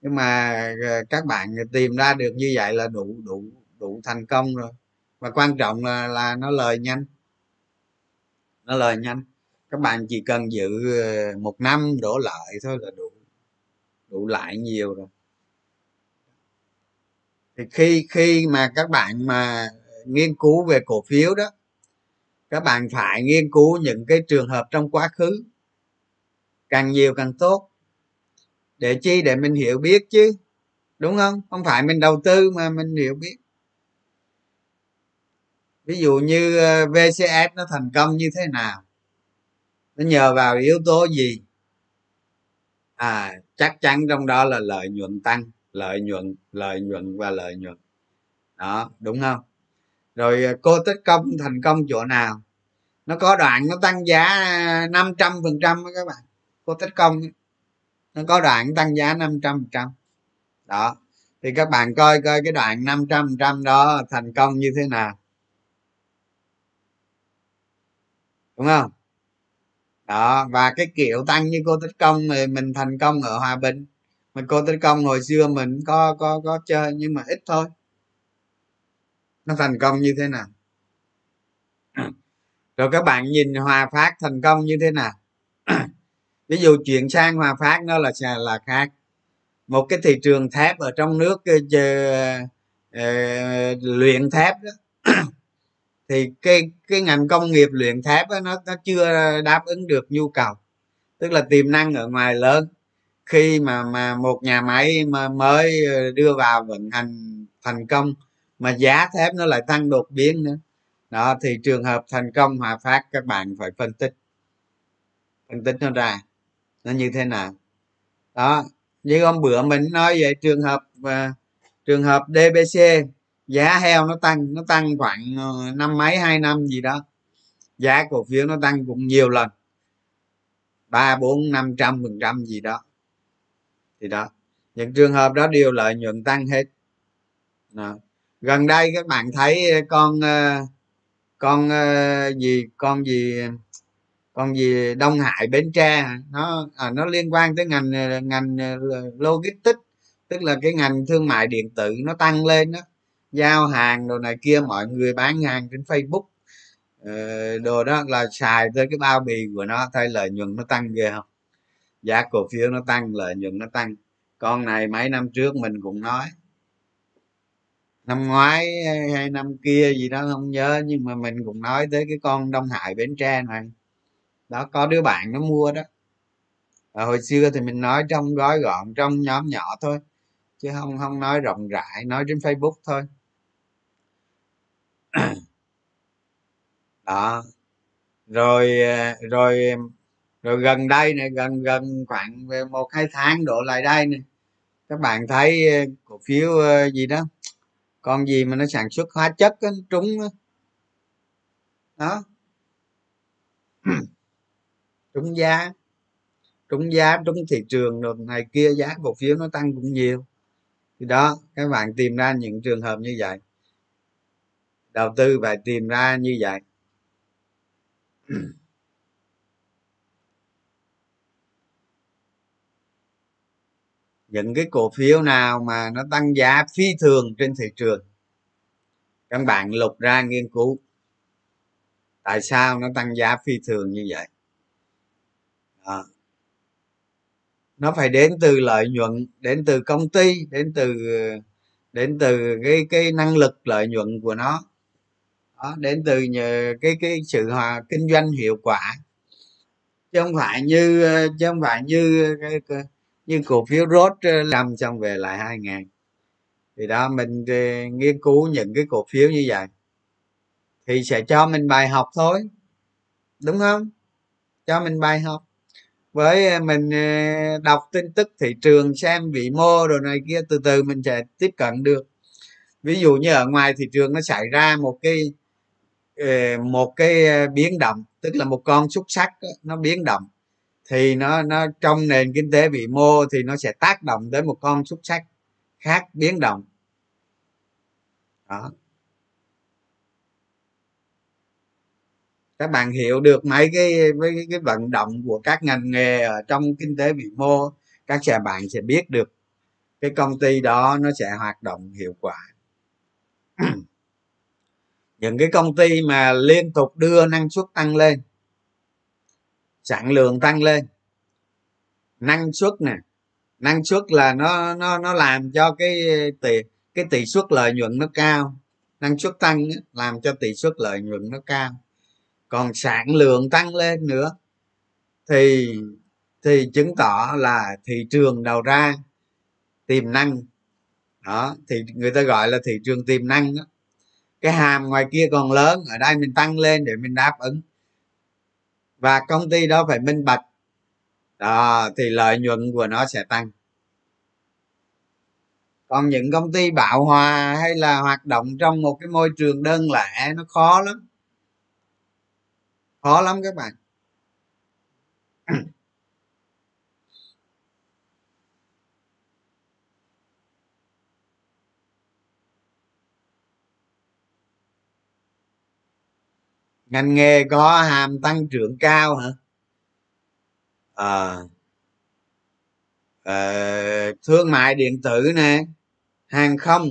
Nhưng mà ờ, các bạn tìm ra được như vậy là đủ đủ đủ thành công rồi. Và quan trọng là là nó lời nhanh. Nó lời nhanh các bạn chỉ cần giữ ờ, một năm đổ lại thôi là đủ đủ lại nhiều rồi. Thì khi khi mà các bạn mà nghiên cứu về cổ phiếu đó, các bạn phải nghiên cứu những cái trường hợp trong quá khứ. Càng nhiều càng tốt. Để chi? Để mình hiểu biết chứ, đúng không? Không phải mình đầu tư mà mình hiểu biết. Ví dụ như ờ, vcs nó thành công như thế nào? Nó nhờ vào yếu tố gì? À chắc chắn trong đó là lợi nhuận tăng, lợi nhuận lợi nhuận và lợi nhuận. Đó, đúng không? Rồi à, cô tích công thành công chỗ nào? Nó có đoạn nó tăng giá 500 phần trăm các bạn. Cô tích công nó có đoạn tăng giá 500 phần trăm. Đó, thì các bạn coi coi cái đoạn 500 phần trăm đó thành công như thế nào. Đúng không? Đó và cái kiểu tăng như cô tích công thì mình thành công ở hòa bình. Mà cô tích công hồi xưa mình có có có chơi nhưng mà ít thôi. Nó thành công như thế nào? Rồi các bạn nhìn hòa phát thành công như thế nào? Ví dụ chuyển sang hòa phát nó là là khác. Một cái thị trường thép ở trong nước uh, uh, luyện thép đó thì cái cái ngành công nghiệp luyện thép đó, nó nó chưa đáp ứng được nhu cầu. Tức là tiềm năng ở ngoài lớn. Khi mà mà một nhà máy mà mới đưa vào vận hành thành công mà giá thép nó lại tăng đột biến nữa. Đó thì trường hợp thành công hòa phát các bạn phải phân tích. Phân tích nó ra. Nó như thế nào. Đó như hôm bữa mình nói về trường hợp uh, trường hợp dbc giá heo nó tăng nó tăng khoảng ờ, năm mấy hai năm gì đó. Giá cổ phiếu nó tăng cũng nhiều lần. Ba bốn năm trăm phần trăm gì đó. Thì đó những trường hợp đó đều lợi nhuận tăng hết. Đó. gần đây các bạn thấy con ờ, con ờ, gì con gì con gì đông hải bến tre nó à, nó liên quan tới ngành ngành logistics tức là cái ngành thương mại điện tử nó tăng lên đó giao hàng đồ này kia mọi người bán hàng trên facebook. Ờ, đồ đó là xài tới cái bao bì của nó thay lợi nhuận nó tăng ghê không? Giá cổ phiếu nó tăng lợi nhuận nó tăng. Con này mấy năm trước mình cũng nói năm ngoái hay năm kia gì đó không nhớ nhưng mà mình cũng nói tới cái con đông hải bến tre này. Đó có đứa bạn nó mua đó. À, hồi xưa thì mình nói trong gói gọn trong nhóm nhỏ thôi chứ không không nói rộng rãi nói trên facebook thôi. đó. Rồi ờ, rồi rồi gần đây này gần gần khoảng một hai tháng đổ lại đây này các bạn thấy ờ, cổ phiếu ờ, gì đó con gì mà nó sản xuất hóa chất đó, trúng đó, đó. trúng giá. Trúng giá trúng thị trường rồi này kia giá cổ phiếu nó tăng cũng nhiều. Thì đó các bạn tìm ra những trường hợp như vậy đầu tư phải tìm ra như vậy. Những cái cổ phiếu nào mà nó tăng giá phi thường trên thị trường, các bạn lục ra nghiên cứu tại sao nó tăng giá phi thường như vậy. À. nó phải đến từ lợi nhuận, đến từ công ty, đến từ đến từ cái cái năng lực lợi nhuận của nó đó, đến từ nhờ cái cái sự hòa kinh doanh hiệu quả. Chứ không phải như chứ không phải như cái, cái như cổ phiếu rốt năm ờ, xong về lại hai ngàn. Thì đó mình ờ, nghiên cứu những cái cổ phiếu như vậy. Thì sẽ cho mình bài học thôi. Đúng không? Cho mình bài học. Với ờ, mình đọc tin tức thị trường xem vị mô đồ này kia từ từ mình sẽ tiếp cận được. Ví dụ như ở ngoài thị trường nó xảy ra một cái Ờ, một cái ờ, biến động, tức là một con xúc sắc nó biến động. Thì nó nó trong nền kinh tế vĩ mô thì nó sẽ tác động đến một con xúc sắc khác biến động. Đó. Các bạn hiểu được mấy cái với cái vận động của các ngành nghề ở trong kinh tế vĩ mô, các nhà bạn sẽ biết được cái công ty đó nó sẽ hoạt động hiệu quả. những cái công ty mà liên tục đưa năng suất tăng lên, sản lượng tăng lên, năng suất nè, năng suất là nó nó nó làm cho cái tỷ cái tỷ suất lợi nhuận nó cao. Năng suất tăng làm cho tỷ suất lợi nhuận nó cao. Còn sản lượng tăng lên nữa, thì thì chứng tỏ là thị trường đầu ra, tiềm năng. Đó, thì người ta gọi là thị trường tiềm năng đó cái hàm ngoài kia còn lớn, ở đây mình tăng lên để mình đáp ứng. Và công ty đó phải minh bạch. Đó, thì lợi nhuận của nó sẽ tăng. Còn những công ty bạo hòa hay là hoạt động trong một cái môi trường đơn lẻ, nó khó lắm. Khó lắm các bạn. Ngành nghề có hàm tăng trưởng cao hả? À, à, thương mại điện tử nè hàng không.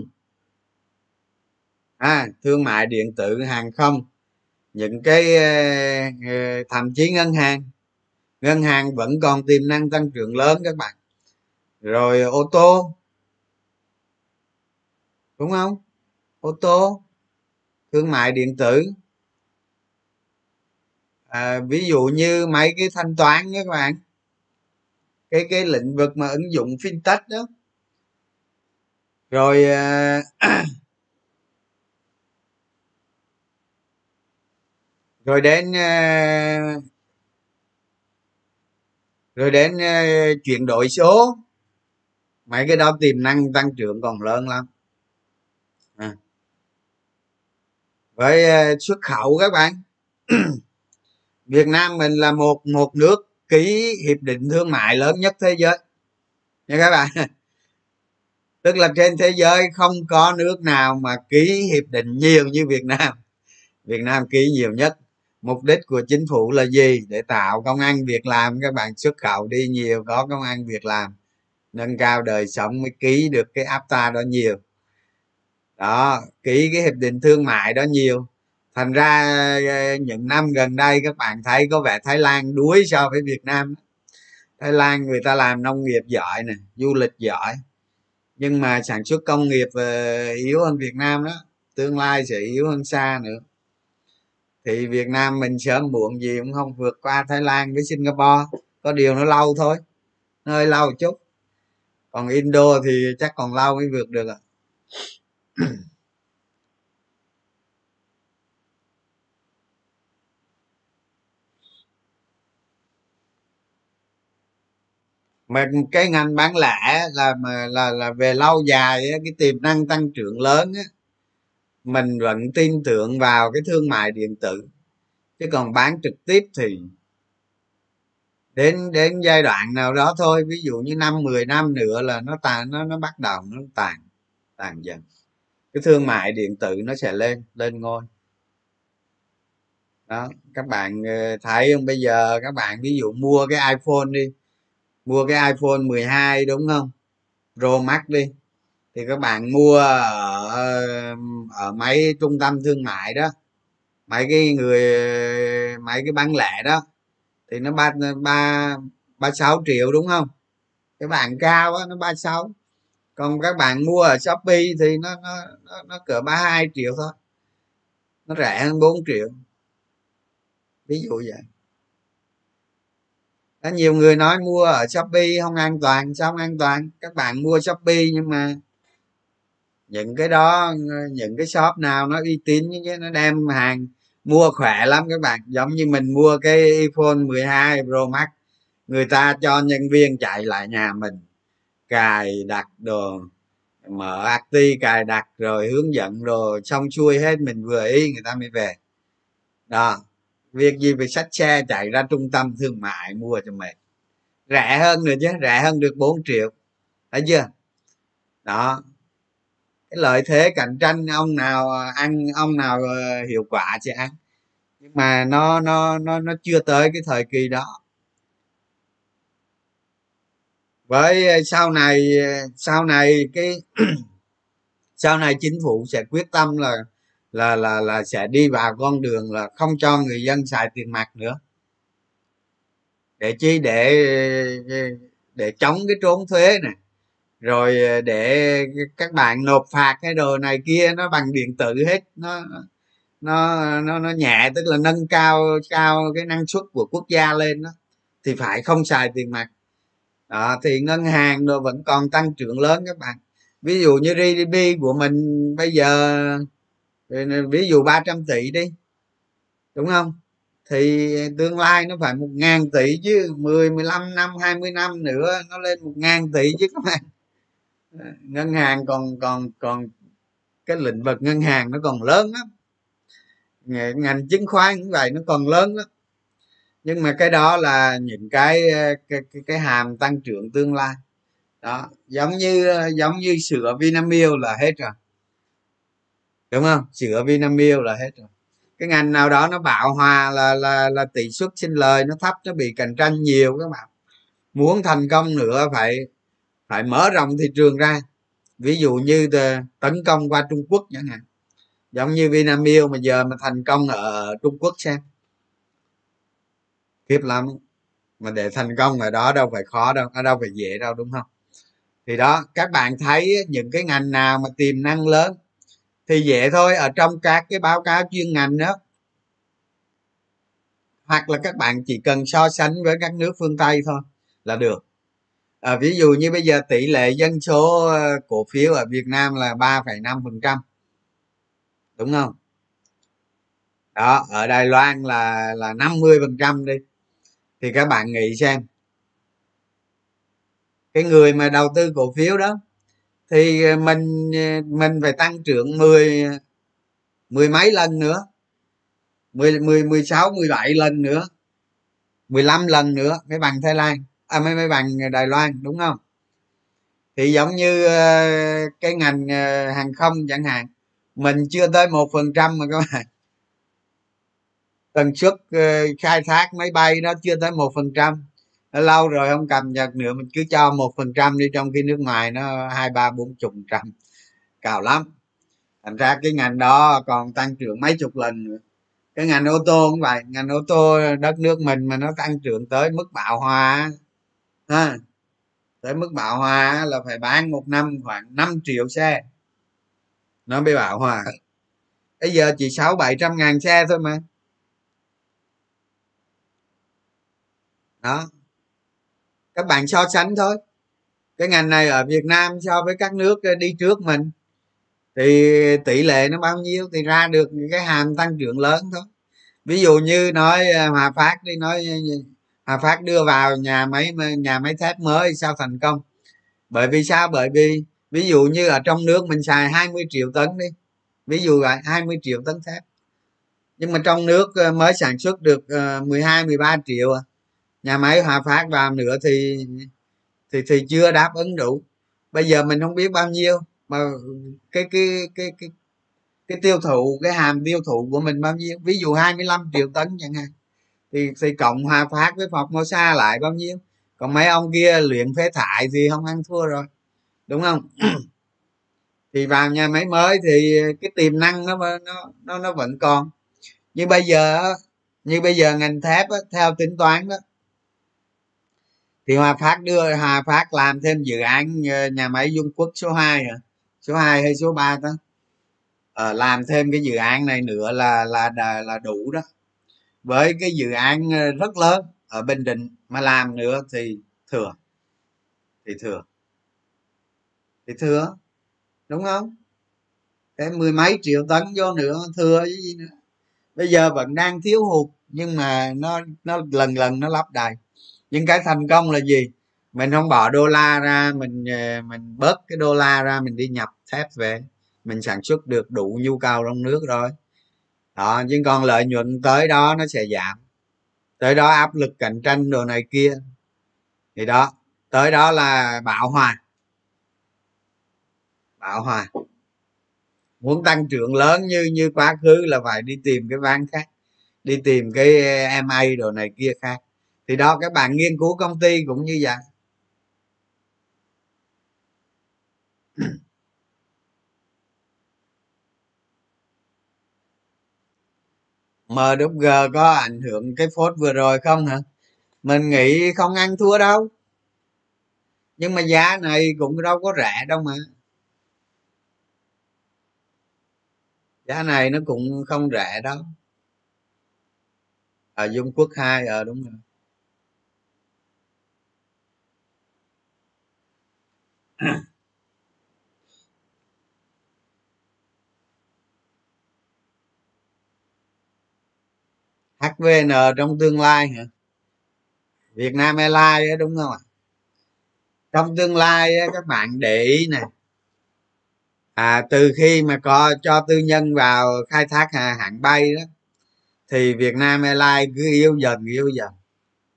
À, thương mại điện tử hàng không. Những cái ờ, thậm chí ngân hàng. Ngân hàng vẫn còn tiềm năng tăng trưởng lớn các bạn. Rồi ô tô. Đúng không? Ô tô. Thương mại điện tử à, ví dụ như mấy cái thanh toán các bạn. Cái cái lĩnh vực mà ứng dụng fintech đó. Rồi à, rồi đến à, rồi đến à, chuyển đổi số. Mấy cái đó tiềm năng tăng trưởng còn lớn lắm. À. với à, xuất khẩu các bạn. Việt Nam mình là một một nước ký hiệp định thương mại lớn nhất thế giới. Nha các bạn. Tức là trên thế giới không có nước nào mà ký hiệp định nhiều như Việt Nam. Việt Nam ký nhiều nhất. Mục đích của chính phủ là gì? Để tạo công ăn việc làm. Các bạn xuất khẩu đi nhiều, có công ăn việc làm. Nâng cao đời sống mới ký được cái apta đó nhiều. Đó, ký cái hiệp định thương mại đó nhiều thành ra ờ, những năm gần đây các bạn thấy có vẻ thái lan đuối so với việt nam thái lan người ta làm nông nghiệp giỏi nè, du lịch giỏi, nhưng mà sản xuất công nghiệp ờ, yếu hơn việt nam đó, tương lai sẽ yếu hơn xa nữa. Thì việt nam mình sớm muộn gì cũng không vượt qua thái lan với singapore, có điều nó lâu thôi nó hơi lâu chút. Còn indo thì chắc còn lâu mới vượt được ạ. Mà cái ngành bán lẻ là mà là là về lâu dài cái tiềm năng tăng trưởng lớn á, mình vẫn tin tưởng vào cái thương mại điện tử. Chứ còn bán trực tiếp thì đến đến giai đoạn nào đó thôi, ví dụ như năm 10 năm nữa là nó tàn, nó nó bắt đầu nó tàn tàn dần. Cái thương mại điện tử nó sẽ lên lên ngôi. Đó, các bạn ờ, thấy không? Bây giờ các bạn ví dụ mua cái iphone đi mua cái iphone 12 đúng không? Pro max đi. Thì các bạn mua ở, ở mấy trung tâm thương mại đó. Mấy cái người mấy cái bán lẻ đó. Thì nó ba ba ba sáu triệu đúng không? Cái bạn cao á nó ba sáu. Còn các bạn mua ở shopee thì nó nó nó, nó cỡ ba hai triệu thôi. Nó rẻ hơn 4 triệu. Ví dụ vậy có nhiều người nói mua ở shopee không an toàn, sao không an toàn? Các bạn mua shopee nhưng mà những cái đó, những cái shop nào nó uy tín chứ nó đem hàng mua khỏe lắm các bạn. Giống như mình mua cái iPhone 12 Pro Max, người ta cho nhân viên chạy lại nhà mình, cài đặt đồ, mở acti cài đặt rồi hướng dẫn đồ, xong xuôi hết mình vừa ý, người ta mới về. Đó việc gì phải xách xe chạy ra trung tâm thương mại mua cho mệt. Rẻ hơn nữa chứ, rẻ hơn được 4 triệu. Thấy chưa? Đó. Cái lợi thế cạnh tranh ông nào à, ăn ông nào à, hiệu quả sẽ ăn nhưng mà nó nó nó nó chưa tới cái thời kỳ đó. Với à, sau này sau này cái, sau này chính phủ sẽ quyết tâm là là là là sẽ đi vào con đường là không cho người dân xài tiền mặt nữa. Để chi? Để để chống cái trốn thuế này rồi ờ, để các bạn nộp phạt cái đồ này kia nó bằng điện tử hết. Nó nó nó nó nhẹ tức là nâng cao cao cái năng suất của quốc gia lên đó thì phải không xài tiền mặt. Đó, thì ngân hàng rồi vẫn còn tăng trưởng lớn các bạn. Ví dụ như GDP của mình bây giờ ví dụ 300 tỷ đi đúng không? Thì tương lai nó phải một ngàn tỷ chứ 10 15 năm 20 năm nữa nó lên một ngàn tỷ chứ các bạn. Ngân hàng còn còn còn cái lĩnh vực ngân hàng nó còn lớn lắm. Ngành chứng khoán cũng vậy nó còn lớn lắm. Nhưng mà cái đó là những cái cái, cái, cái hàm tăng trưởng tương lai. Đó giống như giống như sữa vinamilk là hết rồi đúng không? Sữa vinamilk là hết rồi. Cái ngành nào đó nó bạo hòa là là là tỷ suất sinh lời nó thấp, nó bị cạnh tranh nhiều các bạn. Muốn thành công nữa phải phải mở rộng thị trường ra. Ví dụ như tấn công qua trung quốc chẳng hạn. Giống như vinamilk mà giờ mà thành công ở trung quốc xem. Khiếp lắm. Mà để thành công ở đó đâu phải khó đâu, ở đâu phải dễ đâu, đúng không? Thì đó, các bạn thấy những cái ngành nào mà tiềm năng lớn thì dễ thôi ở trong các cái báo cáo chuyên ngành đó hoặc là các bạn chỉ cần so sánh với các nước phương tây thôi là được. À, ví dụ như bây giờ tỷ lệ dân số ờ, cổ phiếu ở việt nam là 3,5 phần trăm. Đúng không? Đó ở đài loan là là 50 phần trăm đi. Thì các bạn nghĩ xem cái người mà đầu tư cổ phiếu đó thì ờ, mình ờ, mình phải tăng trưởng 10 mười mấy lần nữa. 10 10 16 17 lần nữa. 15 lần nữa mới bằng Thái Lan. À mới mới bằng Đài Loan, đúng không? Thì giống như ờ, cái ngành hàng không chẳng hạn, mình chưa tới một phần trăm mà các bạn. Tần suất khai thác máy bay nó chưa tới một phần trăm lâu rồi không cầm nhật nữa, mình cứ cho một phần trăm đi trong khi nước ngoài nó hai, ba, bốn chục trăm. Cao lắm. Thành ra cái ngành đó còn tăng trưởng mấy chục lần nữa. Cái ngành ô tô cũng vậy, ngành ô tô đất nước mình mà nó tăng trưởng tới mức bạo hòa ha, tới mức bạo hòa là phải bán một năm khoảng 5 triệu xe. Nó mới bạo hòa bây giờ chỉ sáu bảy trăm ngàn xe thôi mà. Đó các bạn so sánh thôi. Cái ngành này ở việt nam so với các nước ờ, đi trước mình, thì tỷ lệ nó bao nhiêu thì ra được cái hàm tăng trưởng lớn thôi. Ví dụ như nói ờ, hòa phát đi, nói ờ, hòa phát đưa vào nhà máy nhà máy thép mới sao thành công. Bởi vì sao? Bởi vì ví dụ như ở trong nước mình xài 20 triệu tấn đi, ví dụ là 20 triệu tấn thép. Nhưng mà trong nước mới sản xuất được 12 13 triệu à nhà máy hòa phát vào nữa thì thì thì chưa đáp ứng đủ. Bây giờ mình không biết bao nhiêu mà cái cái cái cái cái tiêu thụ cái hàm tiêu thụ của mình bao nhiêu? Ví dụ 25 triệu tấn chẳng hạn thì thì cộng hòa phát với phọc mô sa lại bao nhiêu? Còn mấy ông kia luyện phế thải thì không ăn thua rồi đúng không? Thì vào nhà máy mới thì cái tiềm năng nó nó nó nó vẫn còn. Như bây giờ như bây giờ ngành thép á, theo tính toán đó thì hòa phát đưa hòa phát làm thêm dự án ờ, nhà máy dung quốc số 2 à? số 2 hay số 3 đó à, làm thêm cái dự án này nữa là là là, là đủ đó. Với cái dự án ờ, rất lớn ở bình định mà làm nữa thì thừa. Thì thừa. Thì thừa đúng không? Cái mười mấy triệu tấn vô nữa thừa cái gì nữa. Bây giờ vẫn đang thiếu hụt nhưng mà nó nó lần lần nó lắp đầy nhưng cái thành công là gì? Mình không bỏ đô la ra, mình ờ, mình bớt cái đô la ra, mình đi nhập thép về. Mình sản xuất được đủ nhu cầu trong nước rồi. Đó, nhưng còn lợi nhuận tới đó nó sẽ giảm. Tới đó áp lực cạnh tranh đồ này kia. Thì đó, tới đó là bạo hòa. Bạo hòa. Muốn tăng trưởng lớn như như quá khứ là phải đi tìm cái ván khác, đi tìm cái ờ, ma đồ này kia khác thì đó các bạn nghiên cứu công ty cũng như vậy. MWG có ảnh hưởng cái phốt vừa rồi không hả? Mình nghĩ không ăn thua đâu. Nhưng mà giá này cũng đâu có rẻ đâu mà. Giá này nó cũng không rẻ đâu. Ở dung quốc hai ờ à, đúng rồi. hvn trong tương lai hả? Việt nam airlines đúng không ạ? Trong tương lai các bạn để ý nè. À, từ khi mà có cho tư nhân vào khai thác à, hãng bay đó thì việt nam airlines cứ yếu dần yếu dần.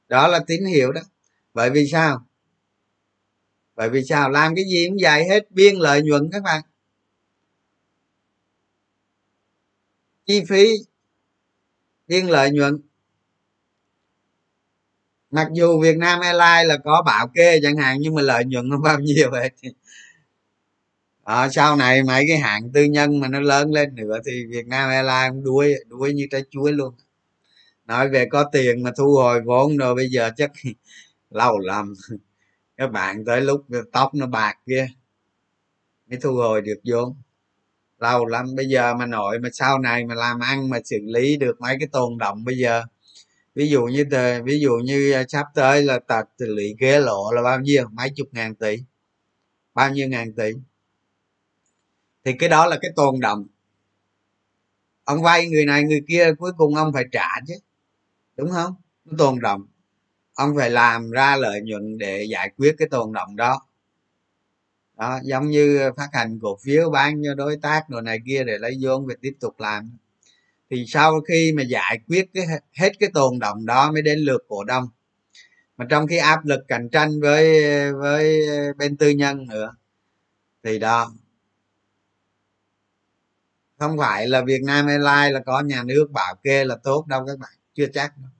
Đó là tín hiệu đó. Bởi vì sao? Bởi vì sao? Làm cái gì cũng dài hết biên lợi nhuận các bạn. Chi phí biên lợi nhuận. Mặc dù việt nam airlines là có bảo kê chẳng hạn nhưng mà lợi nhuận không bao nhiêu hết à, sau này mấy cái hãng tư nhân mà nó lớn lên nữa thì việt nam airlines cũng đuối đuối như trái chuối luôn. Nói về có tiền mà thu hồi vốn rồi bây giờ chắc lâu lắm các bạn tới lúc tóc nó bạc kia, mới thu hồi được vốn lâu lắm, bây giờ mà nội mà sau này mà làm ăn mà xử lý được mấy cái tồn động bây giờ. Ví dụ như ví dụ như à, sắp tới là tật xử lý ghế lộ là bao nhiêu? Mấy chục ngàn tỷ. Bao nhiêu ngàn tỷ? Thì cái đó là cái tồn động ông vay người này người kia, cuối cùng ông phải trả chứ. Đúng không? Nó tồn động ông phải làm ra lợi nhuận để giải quyết cái tồn động đó. Đó, giống như phát hành cổ phiếu, bán cho đối tác rồi này kia để lấy vốn về tiếp tục làm. Thì sau khi mà giải quyết cái hết cái tồn động đó mới đến lượt cổ đông. Mà trong khi áp lực cạnh tranh với với bên tư nhân nữa, thì đó. Không phải là việt nam airlines là có nhà nước bảo kê là tốt đâu các bạn, chưa chắc đâu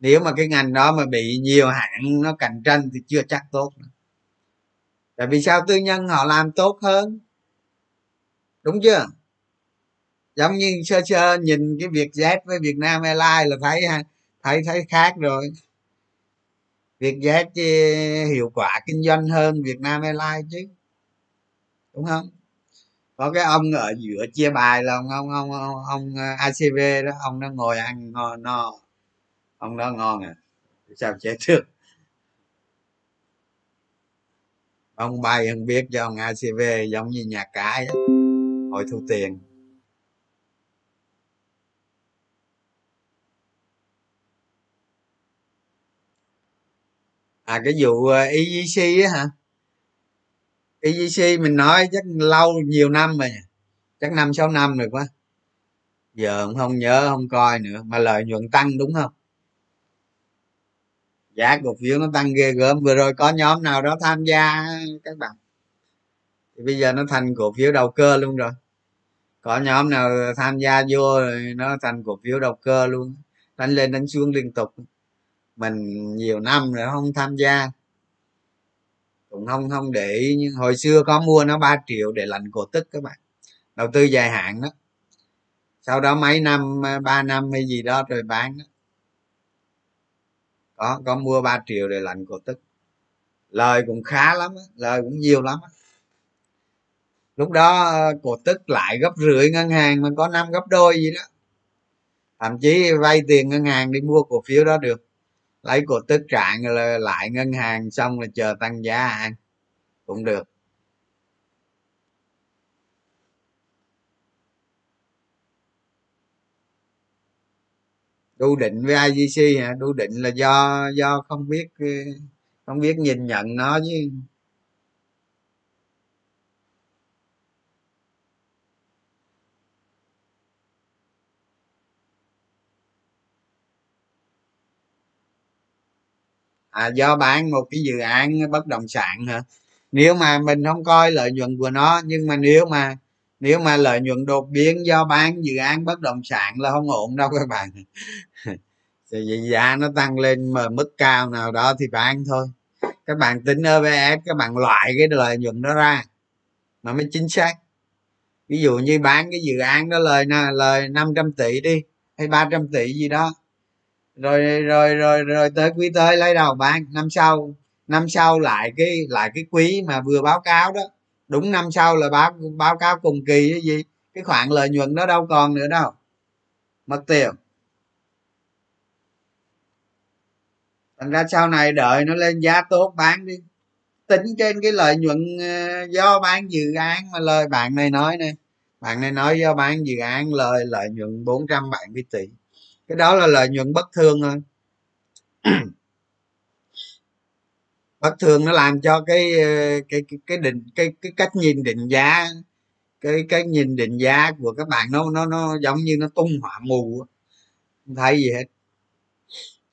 nếu mà cái ngành đó mà bị nhiều hãng nó cạnh tranh thì chưa chắc tốt nữa. tại vì sao tư nhân họ làm tốt hơn đúng chưa giống như sơ sơ nhìn cái việc z với việt nam airlines là thấy thấy thấy khác rồi việc z hiệu quả kinh doanh hơn việt nam airlines chứ đúng không có cái ông ở giữa chia bài là ông ông ông ông, ông acv đó ông nó ngồi ăn ngon no ông đó ngon à. Sao chết trước, ông bay không biết cho ông acv giống như nhà cái hồi thu tiền. À cái vụ ờ, egc á hả? Egc mình nói chắc lâu nhiều năm rồi. Chắc năm sáu năm rồi quá. Giờ không nhớ không coi nữa. Mà lợi nhuận tăng đúng không? Giá cổ phiếu nó tăng ghê gớm. Vừa rồi có nhóm nào đó tham gia các bạn? Thì bây giờ nó thành cổ phiếu đầu cơ luôn rồi. Có nhóm nào tham gia vô rồi nó thành cổ phiếu đầu cơ luôn. Đánh lên đánh xuống liên tục. Mình nhiều năm rồi không tham gia. Cũng không không để ý. Nhưng hồi xưa có mua nó 3 triệu để lạnh cổ tức các bạn. Đầu tư dài hạn đó. Sau đó mấy năm, ba năm hay gì đó rồi bán đó có có mua 3 triệu để lạnh cổ tức. Lời cũng khá lắm lời cũng nhiều lắm lúc đó ờ, cổ tức lại gấp rưỡi ngân hàng mà có năm gấp đôi gì đó. Thậm chí vay tiền ngân hàng đi mua cổ phiếu đó được. Lấy cổ tức trả lại ngân hàng xong là chờ tăng giá ăn. Cũng được. Đu định với IGC hả? Đu định là do do không biết ờ, không biết nhìn nhận nó chứ. À do bán một cái dự án bất động sản hả? Nếu mà mình không coi lợi nhuận của nó, nhưng mà nếu mà nếu mà lợi nhuận đột biến do bán dự án bất động sản là không ổn đâu các bạn. Thì giá nó tăng lên mà mức cao nào đó thì bán thôi. Các bạn tính EPS các bạn loại cái lợi nhuận đó ra nó mới chính xác. Ví dụ như bán cái dự án đó lời lời 500 tỷ đi, hay 300 tỷ gì đó. Rồi rồi rồi rồi tới quý tới lấy đầu bán. Năm sau năm sau lại cái lại cái quý mà vừa báo cáo đó đúng năm sau là báo báo cáo cùng kỳ cái gì? Cái khoản lợi nhuận đó đâu còn nữa đâu. Mất tiền. Thành ra sau này đợi nó lên giá tốt bán đi. Tính trên cái lợi nhuận ờ, do bán dự án mà lời bạn này nói nè. Bạn này nói do bán dự án lời, lợi nhuận 470 tỷ. Cái đó là lợi nhuận bất thường thôi bất thường nó làm cho cái ờ, cái cái, cái định cái cái cách nhìn định giá cái cái nhìn định giá của các bạn nó nó nó giống như nó tung hỏa mù không thấy gì hết.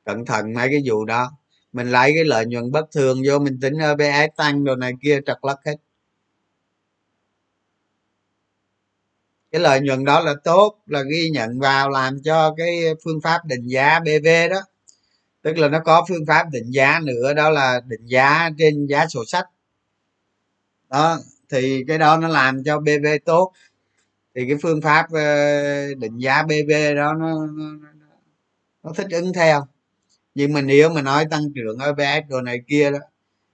Cẩn thận mấy cái vụ đó. Mình lấy cái lợi nhuận bất thường vô mình tính OBS tăng đồ này kia trật lất hết. Cái lợi nhuận đó là tốt là ghi nhận vào làm cho cái phương pháp định giá bv đó tức là nó có phương pháp định giá nữa đó là định giá trên giá sổ sách. Đó thì cái đó nó làm cho bv tốt. Thì cái phương pháp ờ, định giá bv đó nó, nó, nó thích ứng theo. Nhưng mà nếu mà nói tăng trưởng EPS đồ này kia đó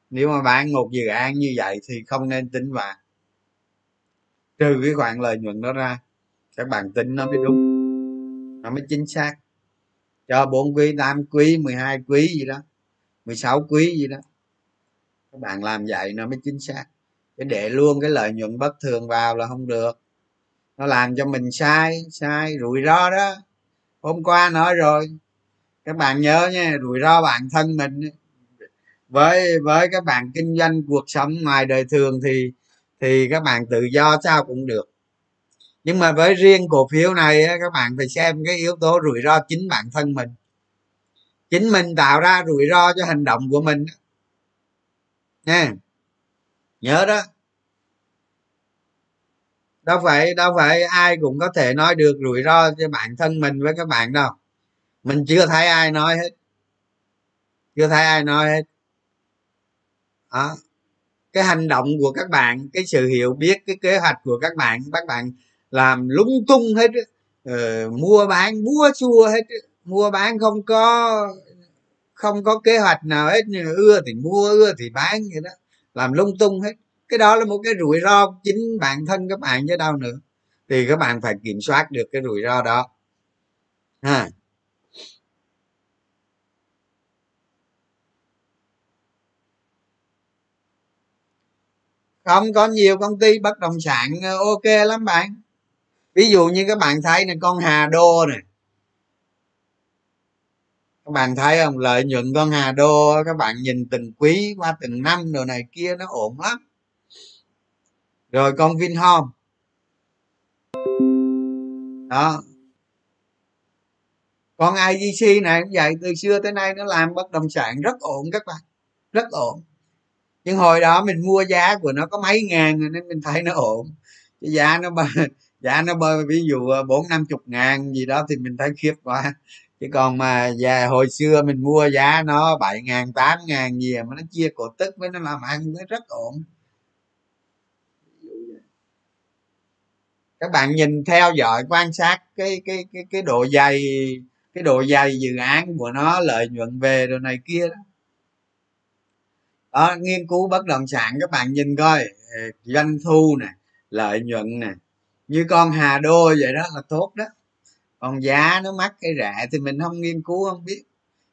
nếu mà bán một dự án như vậy thì không nên tính vào. Trừ cái khoản lợi nhuận đó ra các bạn tính nó mới đúng nó mới chính xác cho bốn quý 8 quý 12 quý gì đó 16 quý gì đó. Các bạn làm vậy nó mới chính xác. Chứ để luôn cái lợi nhuận bất thường vào là không được. Nó làm cho mình sai sai, rủi ro đó. Hôm qua nói rồi. Các bạn nhớ nha, rủi ro bản thân mình. Với với các bạn kinh doanh cuộc sống ngoài đời thường thì thì các bạn tự do sao cũng được nhưng mà với riêng cổ phiếu này các bạn phải xem cái yếu tố rủi ro chính bản thân mình. Chính mình tạo ra rủi ro cho hành động của mình nha nhớ đó. Đâu phải đâu phải ai cũng có thể nói được rủi ro cho bản thân mình với các bạn đâu. Mình chưa thấy ai nói hết. Chưa thấy ai nói hết. Đó. Cái hành động của các bạn, cái sự hiểu biết, cái kế hoạch của các bạn các bạn làm lung tung hết ờ, mua bán búa chua hết mua bán không có không có kế hoạch nào hết ưa thì mua ưa thì bán vậy đó. Làm lung tung hết. Cái đó là một cái rủi ro chính bản thân các bạn chứ đâu nữa. Thì các bạn phải kiểm soát được cái rủi ro đó. Ha. Không có nhiều công ty bất động sản ờ, ok lắm bạn ví dụ như các bạn thấy này, con hà đô này. Các bạn thấy không? Lợi nhuận con hà đô, các bạn nhìn từng quý qua từng năm đồ này kia, nó ổn lắm. Rồi con vinhome. Đó. Con IGC này cũng vậy, từ xưa tới nay nó làm bất động sản rất ổn các bạn. Rất ổn. Nhưng hồi đó mình mua giá của nó có mấy ngàn rồi nên mình thấy nó ổn. Giá nó giá nó bơi, ví dụ ờ, bốn năm chục ngàn gì đó thì mình thấy khiếp quá. Chứ còn mà già hồi xưa mình mua giá nó bảy ngàn, tám ngàn gì à, mà nó chia cổ tức với nó làm ăn nó rất ổn. Các bạn nhìn theo dõi, quan sát cái cái cái cái độ dày, cái độ dày dự án của nó, lợi nhuận về rồi này kia đó. Đó, nghiên cứu bất động sản các bạn nhìn coi. Doanh thu nè, lợi nhuận nè như con hà đô vậy đó là tốt đó. Còn giá nó mắc cái rẻ thì mình không nghiên cứu, không biết.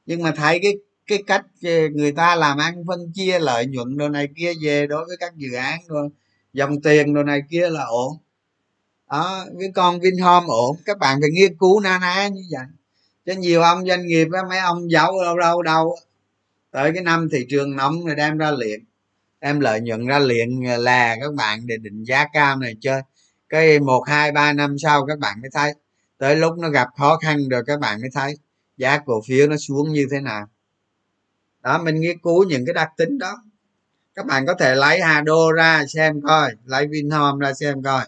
Nhưng mà thấy cái cái cách người ta làm ăn phân chia lợi nhuận đồ này kia về đối với các dự án rồi dòng tiền đồ này kia là ổn. Đó, cái con vinhome ổn. Các bạn phải nghiên cứu na ná như vậy. Chứ nhiều ông doanh nghiệp á, mấy ông giấu đâu đâu đâu tới cái năm thị trường nóng rồi đem ra liền. Đem lợi nhuận ra liền à, là các bạn để định giá cao này chơi cái một hai ba năm sau các bạn mới thấy. Tới lúc nó gặp khó khăn rồi các bạn mới thấy giá cổ phiếu nó xuống như thế nào. Đó mình nghiên cứu những cái đặc tính đó. Các bạn có thể lấy hà đô ra xem coi lấy vinhome ra xem coi.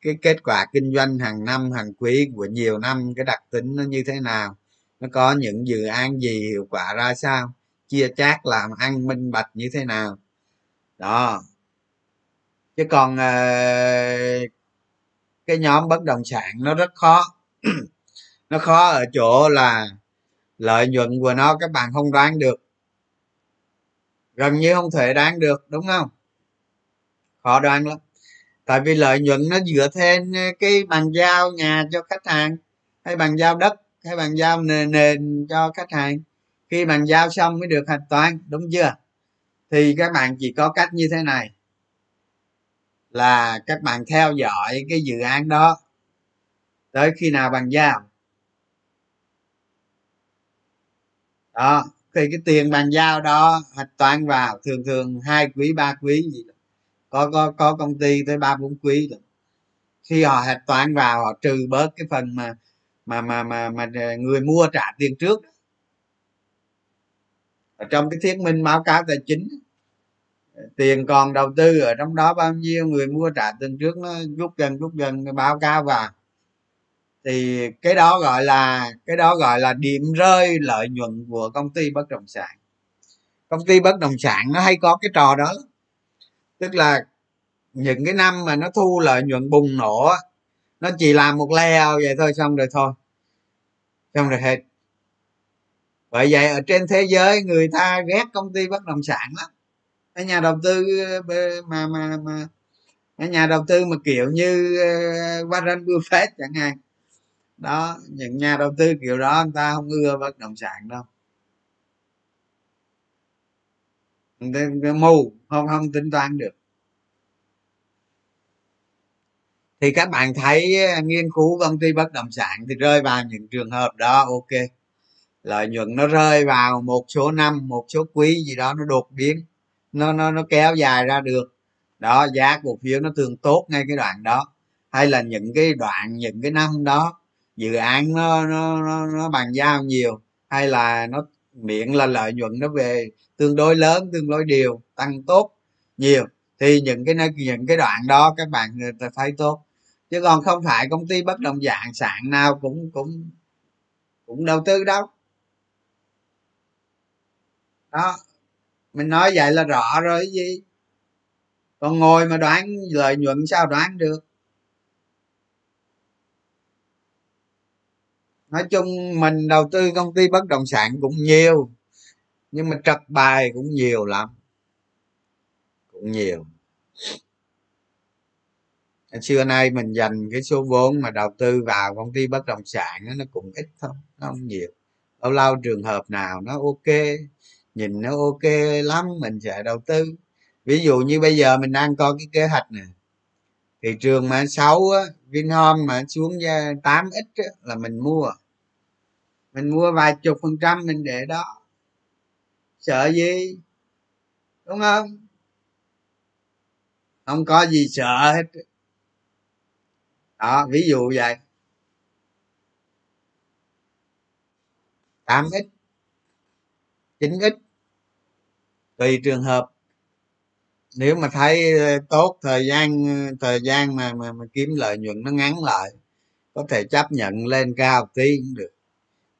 Cái kết quả kinh doanh hàng năm hàng quý của nhiều năm cái đặc tính nó như thế nào? Nó có những dự án gì hiệu quả ra sao? Chia chác làm ăn minh bạch như thế nào? Đó. Chứ còn uh, cái nhóm bất động sản nó rất khó. Nó khó ở chỗ là lợi nhuận của nó các bạn không đoán được. Gần như không thể đoán được đúng không? Khó đoán lắm. Tại vì lợi nhuận nó dựa trên cái bàn giao nhà cho khách hàng hay bàn giao đất hay bàn giao nền, nền cho khách hàng. Khi bàn giao xong mới được hạch toán đúng chưa? Thì các bạn chỉ có cách như thế này là các bạn theo dõi cái dự án đó. Tới khi nào bàn giao đó, thì cái tiền bàn giao đó hạch toán vào, thường thường hai quý, ba quý gì đó. có có có công ty tới ba, bốn quý rồi khi họ hạch toán vào, họ trừ bớt cái phần mà mà mà mà mà người mua trả tiền trước ở trong cái thuyết minh báo cáo tài chính tiền còn đầu tư ở trong đó bao nhiêu, người mua trả tiền trước nó rút dần rút dần báo cáo vào. Thì cái đó gọi là, cái đó gọi là điểm rơi lợi nhuận của công ty bất động sản. Công ty bất động sản nó hay có cái trò đó tức là những cái năm mà nó thu lợi nhuận bùng nổ nó chỉ làm một leo vậy thôi, xong rồi thôi. Xong rồi hết. Bởi vậy ở trên thế giới người ta ghét công ty bất động sản lắm nhà đầu tư mà mà mà, cái nhà đầu tư mà kiểu như ờ, Warren Buffett chẳng hạn. Đó, những nhà đầu tư kiểu đó người ta không ưa bất động sản đâu. Mù, không không tính toán được. Thì các bạn thấy ờ, nghiên cứu công ty bất động sản thì rơi vào những trường hợp đó, ok. Lợi nhuận nó rơi vào một số năm, một số quý gì đó, nó đột biến nó nó nó kéo dài ra được. Đó giá cổ phiếu nó thường tốt ngay cái đoạn đó. Hay là những cái đoạn những cái năm đó dự án nó nó nó, nó bàn giao nhiều hay là nó miệng là lợi nhuận nó về tương đối lớn tương đối đều tăng tốt nhiều thì những cái những cái đoạn đó các bạn thấy tốt. Chứ còn không phải công ty bất động sản sản nào cũng cũng cũng đầu tư đâu. Đó mình nói vậy là rõ rồi gì còn ngồi mà đoán lợi nhuận sao đoán được? Nói chung mình đầu tư công ty bất động sản cũng nhiều, nhưng mà trật bài cũng nhiều lắm. Cũng nhiều. Xưa nay mình dành cái số vốn mà đầu tư vào công ty bất động sản nó cũng ít thôi, nó không nhiều. Lâu lâu trường hợp nào nó ok nhìn nó ok lắm, mình sẽ đầu tư. Ví dụ như bây giờ mình đang có cái kế hoạch nè, thị trường mà xấu á, vinhome mà xuống 8 ít là mình mua. Mình mua vài chục phần trăm mình để đó. Sợ gì? Đúng không? Không có gì sợ hết. Đó, ví dụ vậy. 8x 9x tùy trường hợp. Nếu mà thấy ờ, tốt thời gian ờ, thời gian mà mà, mà kiếm lợi nhuận nó ngắn lại có thể chấp nhận lên cao tí cũng được.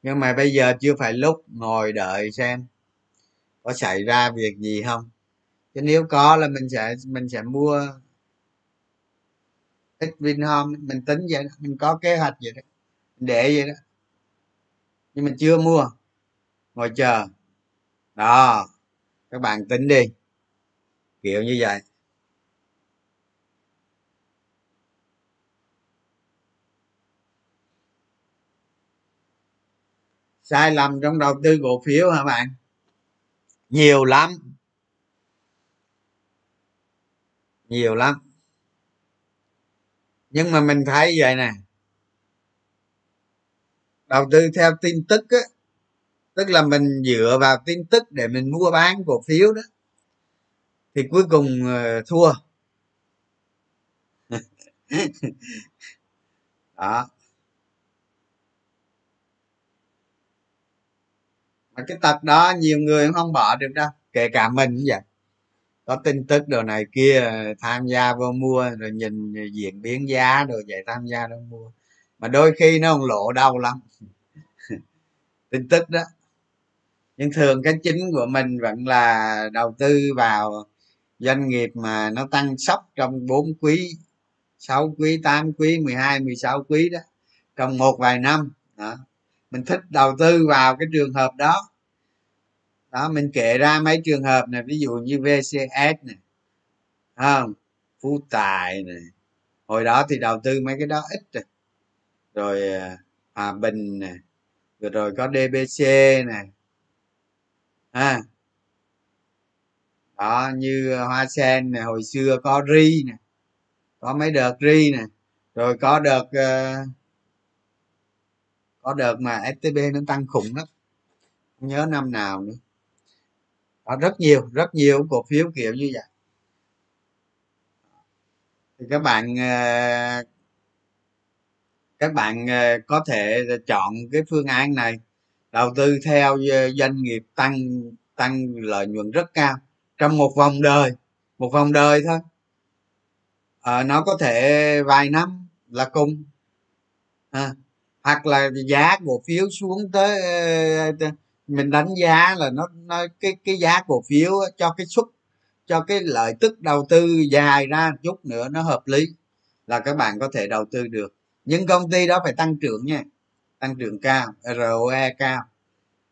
Nhưng mà bây giờ chưa phải lúc ngồi đợi xem có xảy ra việc gì không. Chứ nếu có là mình sẽ mình sẽ mua ít vinhome mình tính vậy đó. mình có kế hoạch vậy đó để vậy đó. Nhưng mình chưa mua ngồi chờ. Đó các bạn tính đi. Kiểu như vậy. Sai lầm trong đầu tư cổ phiếu hả bạn? Nhiều lắm. Nhiều lắm. Nhưng mà mình thấy vậy nè. Đầu tư theo tin tức á tức là mình dựa vào tin tức để mình mua bán cổ phiếu đó. Thì cuối cùng ờ, thua. Đó. Mà cái tật đó nhiều người không bỏ được đâu, kể cả mình cũng vậy. Có tin tức đồ này kia, tham gia vô mua, rồi nhìn diễn biến giá rồi vậy, tham gia đâu mua. Mà đôi khi nó không lộ đau lắm. Tin tức đó nhưng thường cái chính của mình vẫn là đầu tư vào doanh nghiệp mà nó tăng sốc trong 4 quý 6 quý 8 quý 12 16 quý đó trong một vài năm. Đó. mình thích đầu tư vào cái trường hợp đó. Đó mình kể ra mấy trường hợp này ví dụ như vcs này không? Phú tài này. Hồi đó thì đầu tư mấy cái đó ít rồi. Rồi à, hòa bình này. Rồi, rồi có dbc này ha. Đó như ờ, hoa sen này hồi xưa có ri nè có mấy đợt ri nè rồi có đợt uh, có đợt mà stb nó tăng khủng lắm không nhớ năm nào nữa. Có rất nhiều rất nhiều cổ phiếu kiểu như vậy. Thì các bạn uh, các bạn có thể chọn cái phương án này đầu tư theo ờ, doanh nghiệp tăng tăng lợi nhuận rất cao trong một vòng đời một vòng đời thôi. À, nó có thể vài năm là cùng. À, hoặc là giá cổ phiếu xuống tới ờ, mình đánh giá là nó, nó cái cái giá cổ phiếu cho cái suất cho cái lợi tức đầu tư dài ra chút nữa nó hợp lý là các bạn có thể đầu tư được. Nhưng công ty đó phải tăng trưởng nha tăng trưởng cao ROE cao.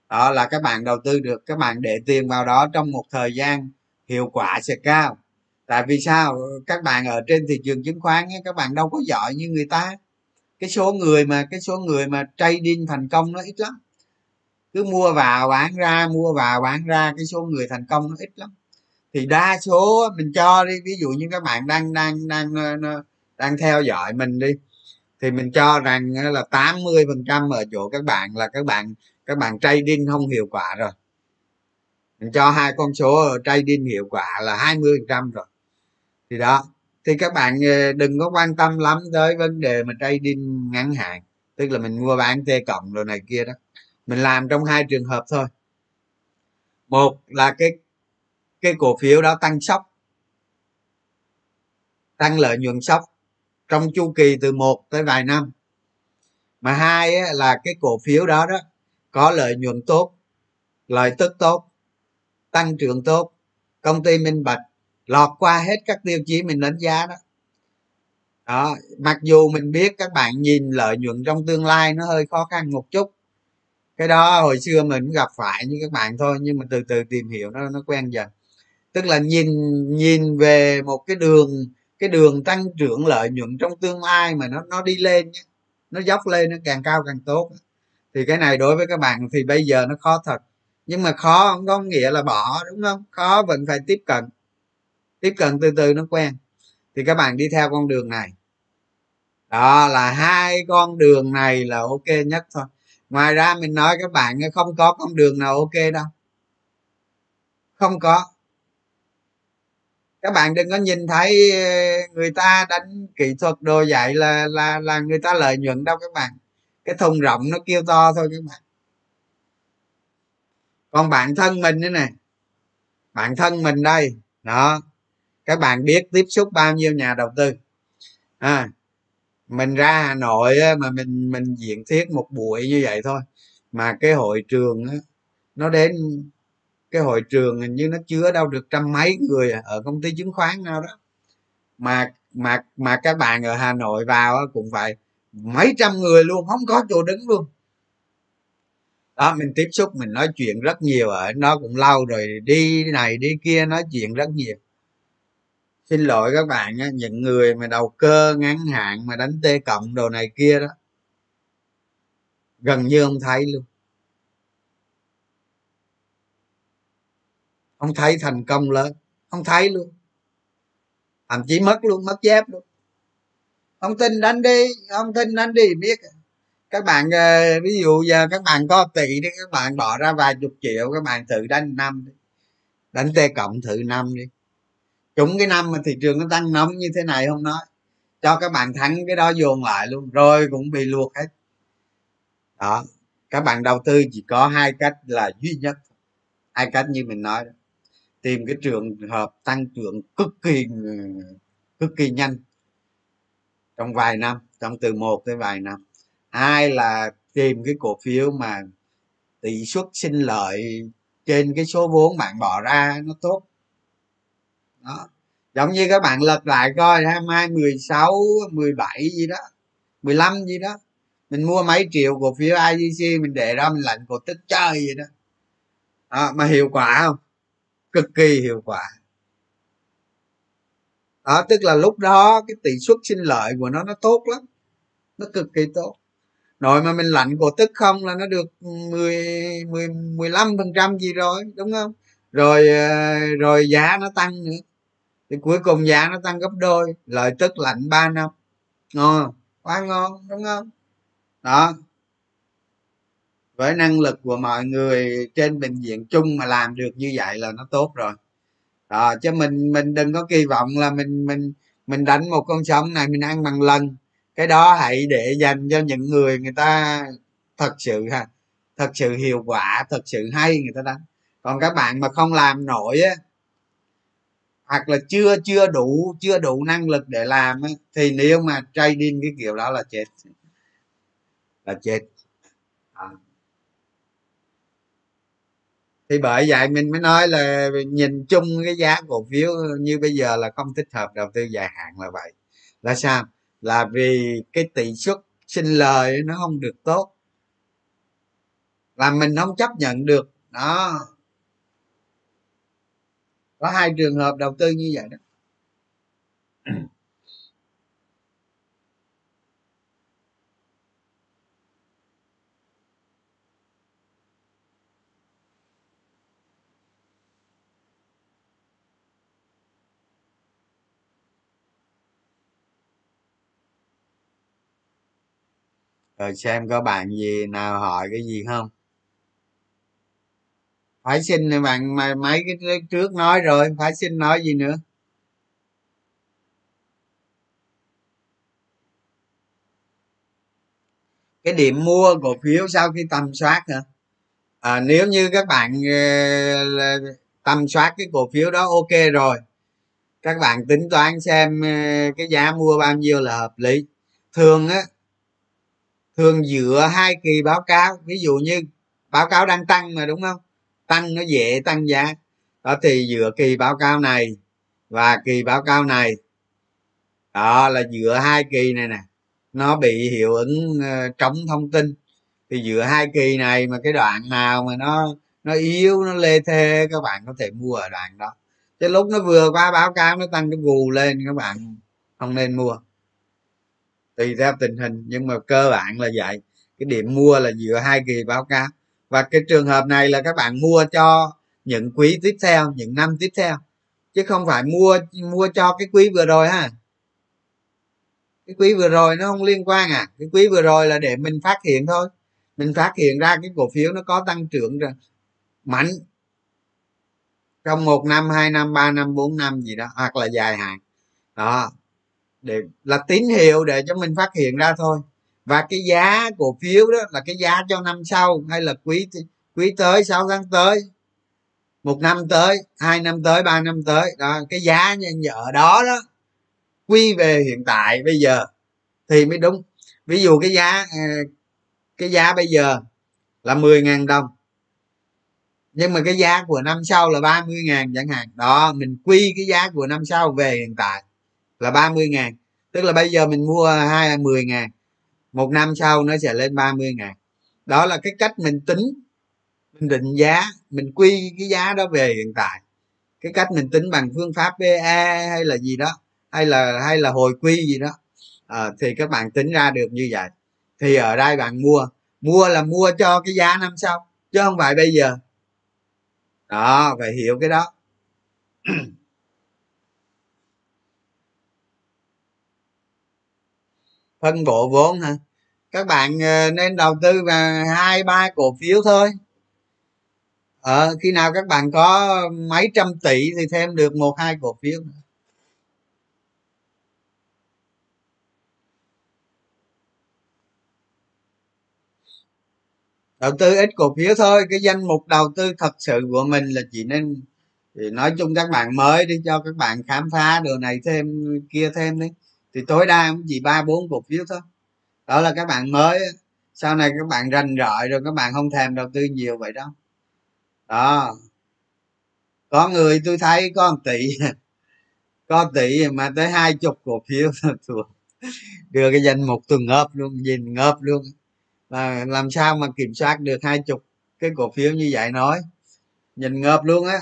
Đó là các bạn đầu tư được các bạn để tiền vào đó trong một thời gian hiệu quả sẽ cao. Tại vì sao? Các bạn ở trên thị trường chứng khoán ấy, các bạn đâu có giỏi như người ta. Cái số người mà cái số người mà trading thành công nó ít lắm. Cứ mua vào bán ra mua vào bán ra cái số người thành công nó ít lắm. Thì đa số mình cho đi ví dụ như các bạn đang đang đang ờ, đang theo dõi mình đi thì mình cho rằng ờ, là 80 phần trăm ở chỗ các bạn là các bạn các bạn trading không hiệu quả rồi. Mình cho hai con số ở trading hiệu quả là 20 phần trăm rồi. Thì đó, thì các bạn ờ, đừng có quan tâm lắm tới vấn đề mà trading ngắn hạn. Tức là mình mua bán t cộng rồi này kia đó. Mình làm trong hai trường hợp thôi. Một là cái cái cổ phiếu đó tăng sốc. Tăng lợi nhuận sốc trong chu kỳ từ một tới vài năm. Mà hai á, là cái cổ phiếu đó đó có lợi nhuận tốt lợi tức tốt tăng trưởng tốt. Công ty minh bạch lọt qua hết các tiêu chí mình đánh giá đó. Đó mặc dù mình biết các bạn nhìn lợi nhuận trong tương lai nó hơi khó khăn một chút. Cái đó hồi xưa mình cũng gặp phải như các bạn thôi nhưng mà từ từ tìm hiểu nó nó quen dần. Tức là nhìn nhìn về một cái đường cái đường tăng trưởng lợi nhuận trong tương lai mà nó nó đi lên nhé, nó dốc lên nó càng cao càng tốt thì cái này đối với các bạn thì bây giờ nó khó thật. Nhưng mà khó không có nghĩa là bỏ, đúng không? Khó vẫn phải tiếp cận. Tiếp cận từ từ nó quen. Thì các bạn đi theo con đường này. Đó là hai con đường này là ok nhất thôi. Ngoài ra mình nói các bạn không có con đường nào ok đâu. Không có các bạn đừng có nhìn thấy ờ, người ta đánh kỹ thuật đồ dạy là là là người ta lợi nhuận đâu các bạn. Cái thùng rộng nó kêu to thôi các bạn. Còn bản thân mình nữa nè. Bản thân mình đây. Đó. Các bạn biết tiếp xúc bao nhiêu nhà đầu tư. À, mình ra hà nội mà mình mình diễn thuyết một buổi như vậy thôi. Mà cái hội trường nó đến cái hội trường hình như nó chứa đâu được trăm mấy người ở công ty chứng khoán nào đó. Mà mà mà các bạn ở hà nội vào cũng phải mấy trăm người luôn, không có chỗ đứng luôn. Đó, mình tiếp xúc, mình nói chuyện rất nhiều ở, nó cũng lâu rồi, đi này đi kia nói chuyện rất nhiều. Xin lỗi các bạn nhé, những người mà đầu cơ ngắn hạn mà đánh tê cộng đồ này kia đó, gần như không thấy luôn. Không thấy thành công lớn. Không thấy luôn. Thậm chí mất luôn, mất dép luôn. Không tin đánh đi, không tin đánh đi biết. Các bạn ờ, ví dụ giờ các bạn có tỷ thì các bạn bỏ ra vài chục triệu, các bạn thử đánh năm đi. Đánh t cộng thử năm đi. Chúng cái năm mà thị trường nó tăng nóng như thế này không nói. Cho các bạn thắng cái đó dồn lại luôn, rồi cũng bị luộc hết. Đó. Các bạn đầu tư chỉ có hai cách là duy nhất. Hai cách như mình nói đó tìm cái trường hợp tăng trưởng cực kỳ cực kỳ nhanh trong vài năm trong từ một tới vài năm. Hai là tìm cái cổ phiếu mà tỷ suất sinh lợi trên cái số vốn bạn bỏ ra nó tốt. Đó. Giống như các bạn lật lại coi hai hai mười sáu mười bảy gì đó mười lăm gì đó. Mình mua mấy triệu cổ phiếu IGC mình để ra mình lạnh cổ tức chơi vậy đó. À, mà hiệu quả không? Cực kỳ hiệu quả. Đó, tức là lúc đó cái tỷ suất sinh lợi của nó nó tốt lắm. Nó cực kỳ tốt. Rồi mà mình lạnh cổ tức không là nó được 10 10 15 phần trăm gì rồi, đúng không? Rồi ờ, rồi giá nó tăng nữa. Thì cuối cùng giá nó tăng gấp đôi, lợi tức lạnh 3 năm. Ngon, quá ngon, đúng không? Đó với năng lực của mọi người trên bệnh viện chung mà làm được như vậy là nó tốt rồi. Đó, chứ mình mình đừng có kỳ vọng là mình mình mình đánh một con sóng này mình ăn bằng lần. Cái đó hãy để dành cho những người người ta thật sự ha thật sự hiệu quả thật sự hay người ta đánh. Còn các bạn mà không làm nổi á hoặc là chưa chưa đủ chưa đủ năng lực để làm á, thì nếu mà trading cái kiểu đó là chết. Là chết à thì bởi vậy mình mới nói là nhìn chung cái giá cổ phiếu như bây giờ là không thích hợp đầu tư dài hạn là vậy. Là sao? Là vì cái tỷ suất sinh lời nó không được tốt. Là mình không chấp nhận được. Đó. Có hai trường hợp đầu tư như vậy đó. rồi xem có bạn gì nào hỏi cái gì không? Phải xin bạn mà mấy cái trước nói rồi phải xin nói gì nữa? Cái điểm mua cổ phiếu sau khi tầm soát hả? À, nếu như các bạn ờ, tầm soát cái cổ phiếu đó ok rồi. Các bạn tính toán xem ờ, cái giá mua bao nhiêu là hợp lý. Thường á thường dựa hai kỳ báo cáo. Ví dụ như báo cáo đang tăng mà, đúng không? Tăng nó dễ tăng giá. Đó, thì dựa kỳ báo cáo này và kỳ báo cáo này. Đó, là dựa hai kỳ này nè. Nó bị hiệu ứng ờ, trống thông tin. Thì dựa hai kỳ này mà cái đoạn nào mà nó nó yếu, nó lê thê, các bạn có thể mua ở đoạn đó. Chứ lúc nó vừa qua báo cáo, nó tăng cái gù lên, các bạn không nên mua tùy theo tình hình, nhưng mà cơ bản là vậy. Cái điểm mua là dựa hai kỳ báo cáo. Và cái trường hợp này là các bạn mua cho những quý tiếp theo, những năm tiếp theo. Chứ không phải mua mua cho cái quý vừa rồi ha. Cái quý vừa rồi nó không liên quan à. Cái quý vừa rồi là để mình phát hiện thôi. Mình phát hiện ra cái cổ phiếu nó có tăng trưởng rồi. Mạnh. Trong một năm, hai năm, ba năm, bốn năm gì đó, hoặc là dài hạn. Đó để là tín hiệu để cho mình phát hiện ra thôi. Và cái giá cổ phiếu đó là cái giá cho năm sau, hay là quý quý tới 6 tháng tới, một năm tới, hai năm tới, ba năm tới. Đó, cái giá ở đó đó, quy về hiện tại bây giờ thì mới đúng. Ví dụ cái giá à, cái giá bây giờ là 10.000 đồng, nhưng mà cái giá của năm sau là 30 ngàn chẳng hạn. Đó, mình quy cái giá của năm sau về hiện tại là 30 ngàn. Tức là bây giờ mình mua hai mười ngàn. Một năm sau nó sẽ lên 30 ngàn. Đó là cái cách mình tính mình định giá mình quy cái giá đó về hiện tại. Cái cách mình tính bằng phương pháp PE hay là gì đó hay là hay là hồi quy gì đó à, thì các bạn tính ra được như vậy. Thì ở đây bạn mua mua là mua cho cái giá năm sau chứ không phải bây giờ. Đó phải hiểu cái đó. phân bổ vốn hả? Các bạn ờ, nên đầu tư vào hai ba cổ phiếu thôi. Ờ, khi nào các bạn có mấy trăm tỷ thì thêm được một hai cổ phiếu nữa. Đầu tư ít cổ phiếu thôi cái danh mục đầu tư thật sự của mình là chỉ nên thì nói chung các bạn mới đi cho các bạn khám phá đồ này thêm kia thêm đi thì tối đa cũng chỉ ba, bốn cổ phiếu thôi. Đó là các bạn mới sau này các bạn rành rọi rồi, các bạn không thèm đầu tư nhiều vậy đâu đó. Có người tôi thấy có một tỷ, có tỷ mà tới hai chục cổ phiếu đưa cái danh mục tôi ngợp luôn, nhìn ngợp luôn. Là làm sao mà kiểm soát được hai chục cái cổ phiếu như vậy nói. Nhìn ngợp luôn á.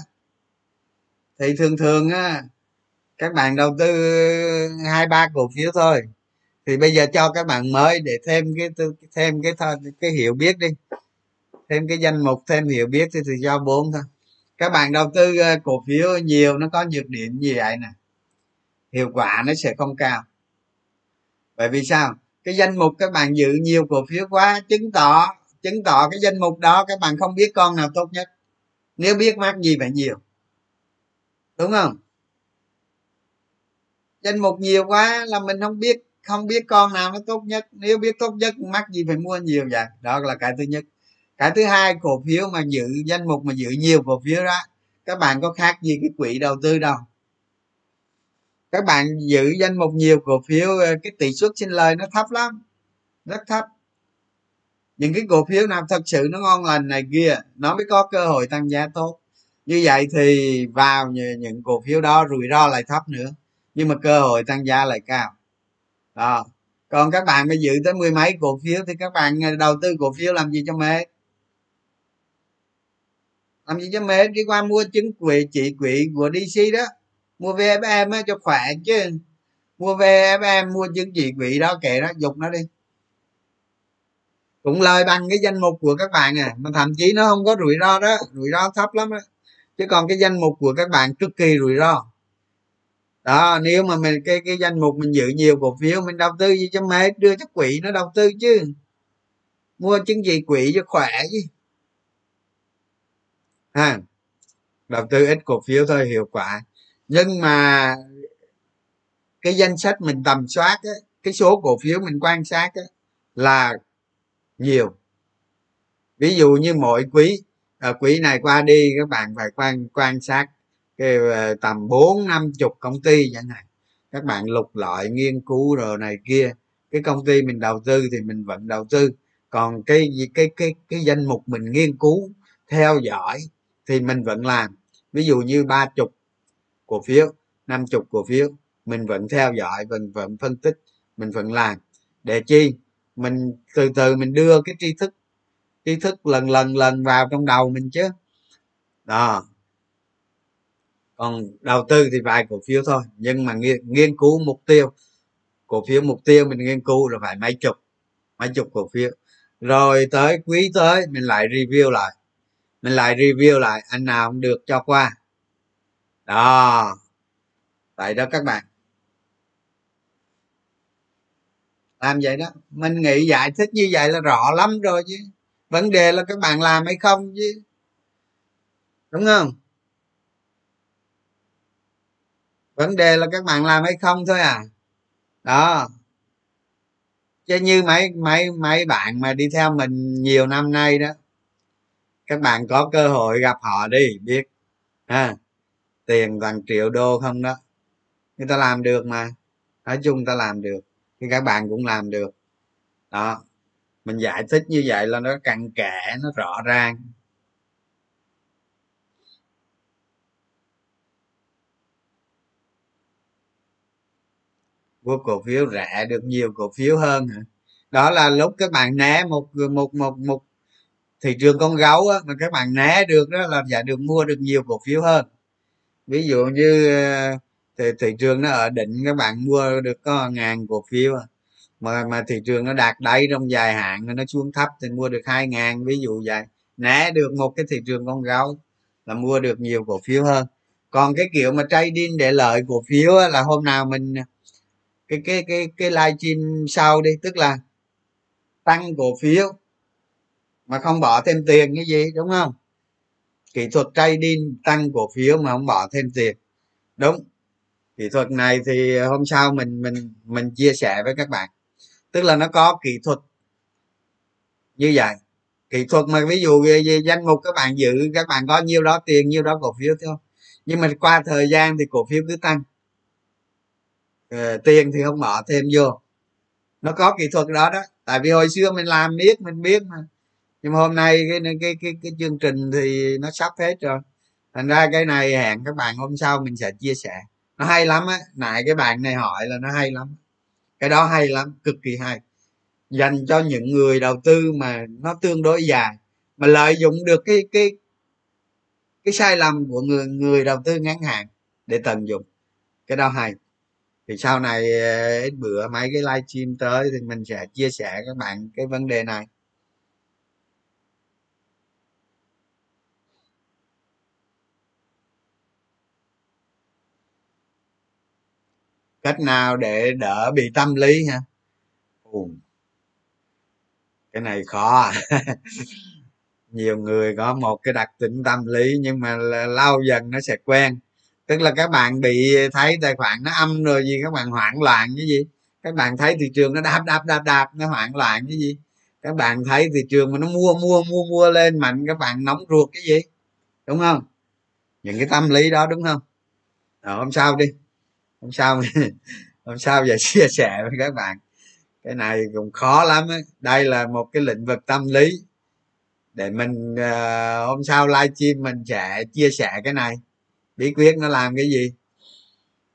Thì thường thường á các bạn đầu tư hai ba cổ phiếu thôi. Thì bây giờ cho các bạn mới để thêm cái thêm cái cái hiểu biết đi. Thêm cái danh mục thêm hiểu biết thì, thì cho bốn thôi. Các bạn đầu tư ờ, cổ phiếu nhiều nó có nhược điểm gì vậy nè? Hiệu quả nó sẽ không cao. Bởi vì sao? Cái danh mục các bạn giữ nhiều cổ phiếu quá chứng tỏ chứng tỏ cái danh mục đó các bạn không biết con nào tốt nhất. Nếu biết mắc gì phải nhiều. Đúng không? Danh mục nhiều quá là mình không biết không biết con nào nó tốt nhất. Nếu biết tốt nhất, mắc gì phải mua nhiều vậy? Đó là cái thứ nhất. Cái thứ hai, cổ phiếu mà giữ, danh mục mà giữ nhiều cổ phiếu đó, các bạn có khác gì cái quỹ đầu tư đâu. Các bạn giữ danh mục nhiều cổ phiếu ờ, cái tỷ suất sinh lời nó thấp lắm, rất thấp. Những cái cổ phiếu nào thật sự nó ngon lành này kia, nó mới có cơ hội tăng giá tốt. Như vậy thì vào những cổ phiếu đó rủi ro lại thấp nữa nhưng mà cơ hội tăng giá lại cao. Đó. Còn các bạn mới giữ tới mười mấy cổ phiếu thì các bạn à, đầu tư cổ phiếu làm gì cho mệt? Làm gì cho mệt? Đi qua mua chứng quỹ, chỉ quỹ của dc đó. Mua vfm á, cho khỏe chứ. Mua vfm mua chứng chỉ quỹ đó, kệ đó, dục nó đi. Cũng lời bằng cái danh mục của các bạn à mà thậm chí nó không có rủi ro đó. Rủi ro thấp lắm á. Chứ còn cái danh mục của các bạn cực kỳ rủi ro đó nếu mà mình cái cái danh mục mình giữ nhiều cổ phiếu mình đầu tư gì cho mệt đưa cho quỹ nó đầu tư chứ. Mua chứng gì quỹ cho khỏe chứ. Ha đầu tư ít cổ phiếu thôi hiệu quả. Nhưng mà cái danh sách mình tầm soát á, cái số cổ phiếu mình quan sát á, là nhiều. Ví dụ như mỗi quý à, quý này qua đi các bạn phải quan quan sát cái ờ, tầm bốn năm chục công ty chẳng hạn. Các bạn lục loại nghiên cứu rồi này kia. Cái công ty mình đầu tư thì mình vẫn đầu tư. Còn cái cái cái cái danh mục mình nghiên cứu, theo dõi thì mình vẫn làm. Ví dụ như ba chục cổ phiếu, năm chục cổ phiếu, mình vẫn theo dõi mình vẫn phân tích, mình vẫn làm. Để chi? Mình từ từ mình đưa cái tri thức tri thức lần lần lần vào trong đầu mình chứ. Đó còn đầu tư thì vài cổ phiếu thôi nhưng mà nghiên, nghiên cứu mục tiêu. Cổ phiếu mục tiêu mình nghiên cứu là phải mấy chục mấy chục cổ phiếu. Rồi tới quý tới mình lại review lại mình lại review lại anh nào không được cho qua. Đó tại đó các bạn. Làm vậy đó mình nghĩ giải thích như vậy là rõ lắm rồi chứ. Vấn đề là các bạn làm hay không chứ. Đúng không? Vấn đề là các bạn làm hay không thôi à. Đó. Chứ như mấy mấy mấy bạn mà đi theo mình nhiều năm nay đó, các bạn có cơ hội gặp họ đi, biết. Ha. Tiền toàn triệu đô không đó. Người ta làm được mà. Nói chung ta làm được thì các bạn cũng làm được. Đó. Mình giải thích như vậy là nó cặn kẽ, nó rõ ràng. Mua cổ phiếu rẻ được nhiều cổ phiếu hơn hả? Đó là lúc các bạn né một một một một thị trường con gấu á, mà các bạn né được đó là giả được mua được nhiều cổ phiếu hơn. Ví dụ như ờ, thì thị, trường nó ở đỉnh các bạn mua được có ngàn cổ phiếu à, mà mà thị trường nó đạt đáy trong dài hạn nó xuống thấp thì mua được hai ngàn ví dụ vậy. Né được một cái thị trường con gấu là mua được nhiều cổ phiếu hơn. Còn cái kiểu mà trading để lợi cổ phiếu là hôm nào mình cái cái cái cái livestream sau đi, tức là tăng cổ phiếu mà không bỏ thêm tiền cái gì, đúng không? Kỹ thuật trading tăng cổ phiếu mà không bỏ thêm tiền. Đúng. Kỹ thuật này thì hôm sau mình mình mình chia sẻ với các bạn. Tức là nó có kỹ thuật như vậy. Kỹ thuật mà ví dụ về danh mục các bạn giữ, các bạn có nhiêu đó tiền, nhiêu đó cổ phiếu thôi. Nhưng mà qua thời gian thì cổ phiếu cứ tăng. Ờ, tiền thì không bỏ thêm vô. Nó có kỹ thuật đó đó. Tại vì hồi xưa mình làm biết, mình biết mà. Nhưng mà hôm nay cái cái cái cái chương trình thì nó sắp hết rồi. Thành ra cái này hẹn các bạn hôm sau mình sẽ chia sẻ. Nó hay lắm á. Nãy cái bạn này hỏi là nó hay lắm. Cái đó hay lắm, cực kỳ hay. Dành cho những người đầu tư mà nó tương đối dài, mà lợi dụng được cái cái cái sai lầm của người người đầu tư ngắn hạn để tận dụng. Cái đó hay thì sau này ờ, ít bữa mấy cái livestream tới thì mình sẽ chia sẻ các bạn cái vấn đề này cách nào để đỡ bị tâm lý ha Ồ. cái này khó à. nhiều người có một cái đặc tính tâm lý nhưng mà lâu dần nó sẽ quen tức là các bạn bị thấy tài khoản nó âm rồi gì các bạn hoảng loạn cái gì? Các bạn thấy thị trường nó đạp đạp đạp đạp nó hoảng loạn cái gì? Các bạn thấy thị trường mà nó mua mua mua mua lên mạnh các bạn nóng ruột cái gì? Đúng không? Những cái tâm lý đó đúng không? Đó, hôm sau đi. Hôm sau hôm sau giờ chia sẻ với các bạn. Cái này cũng khó lắm ấy. đây là một cái lĩnh vực tâm lý. Để mình uh, hôm sau livestream mình sẽ chia sẻ cái này bí quyết nó làm cái gì?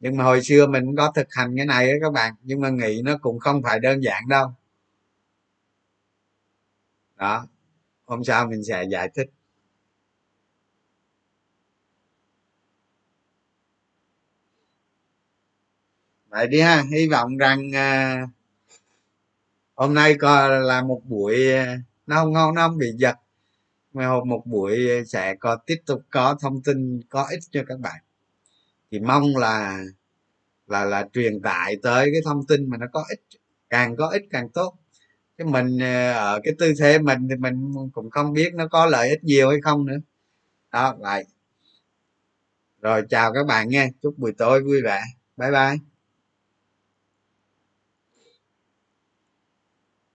Nhưng mà hồi xưa mình cũng có thực hành cái này đó các bạn nhưng mà nghĩ nó cũng không phải đơn giản đâu. Đó hôm sau mình sẽ giải thích. Vậy đi ha hy vọng rằng à, hôm nay coi là một buổi à, nó không ngon nó không bị giật mà một buổi sẽ có tiếp tục có thông tin có ích cho các bạn. Thì mong là là là truyền tải tới cái thông tin mà nó có ích, càng có ích càng tốt. Chứ mình ờ, ở cái tư thế mình thì mình cũng không biết nó có lợi ích nhiều hay không nữa. Đó, vậy. Rồi chào các bạn nghe chúc buổi tối vui vẻ. Bye bye.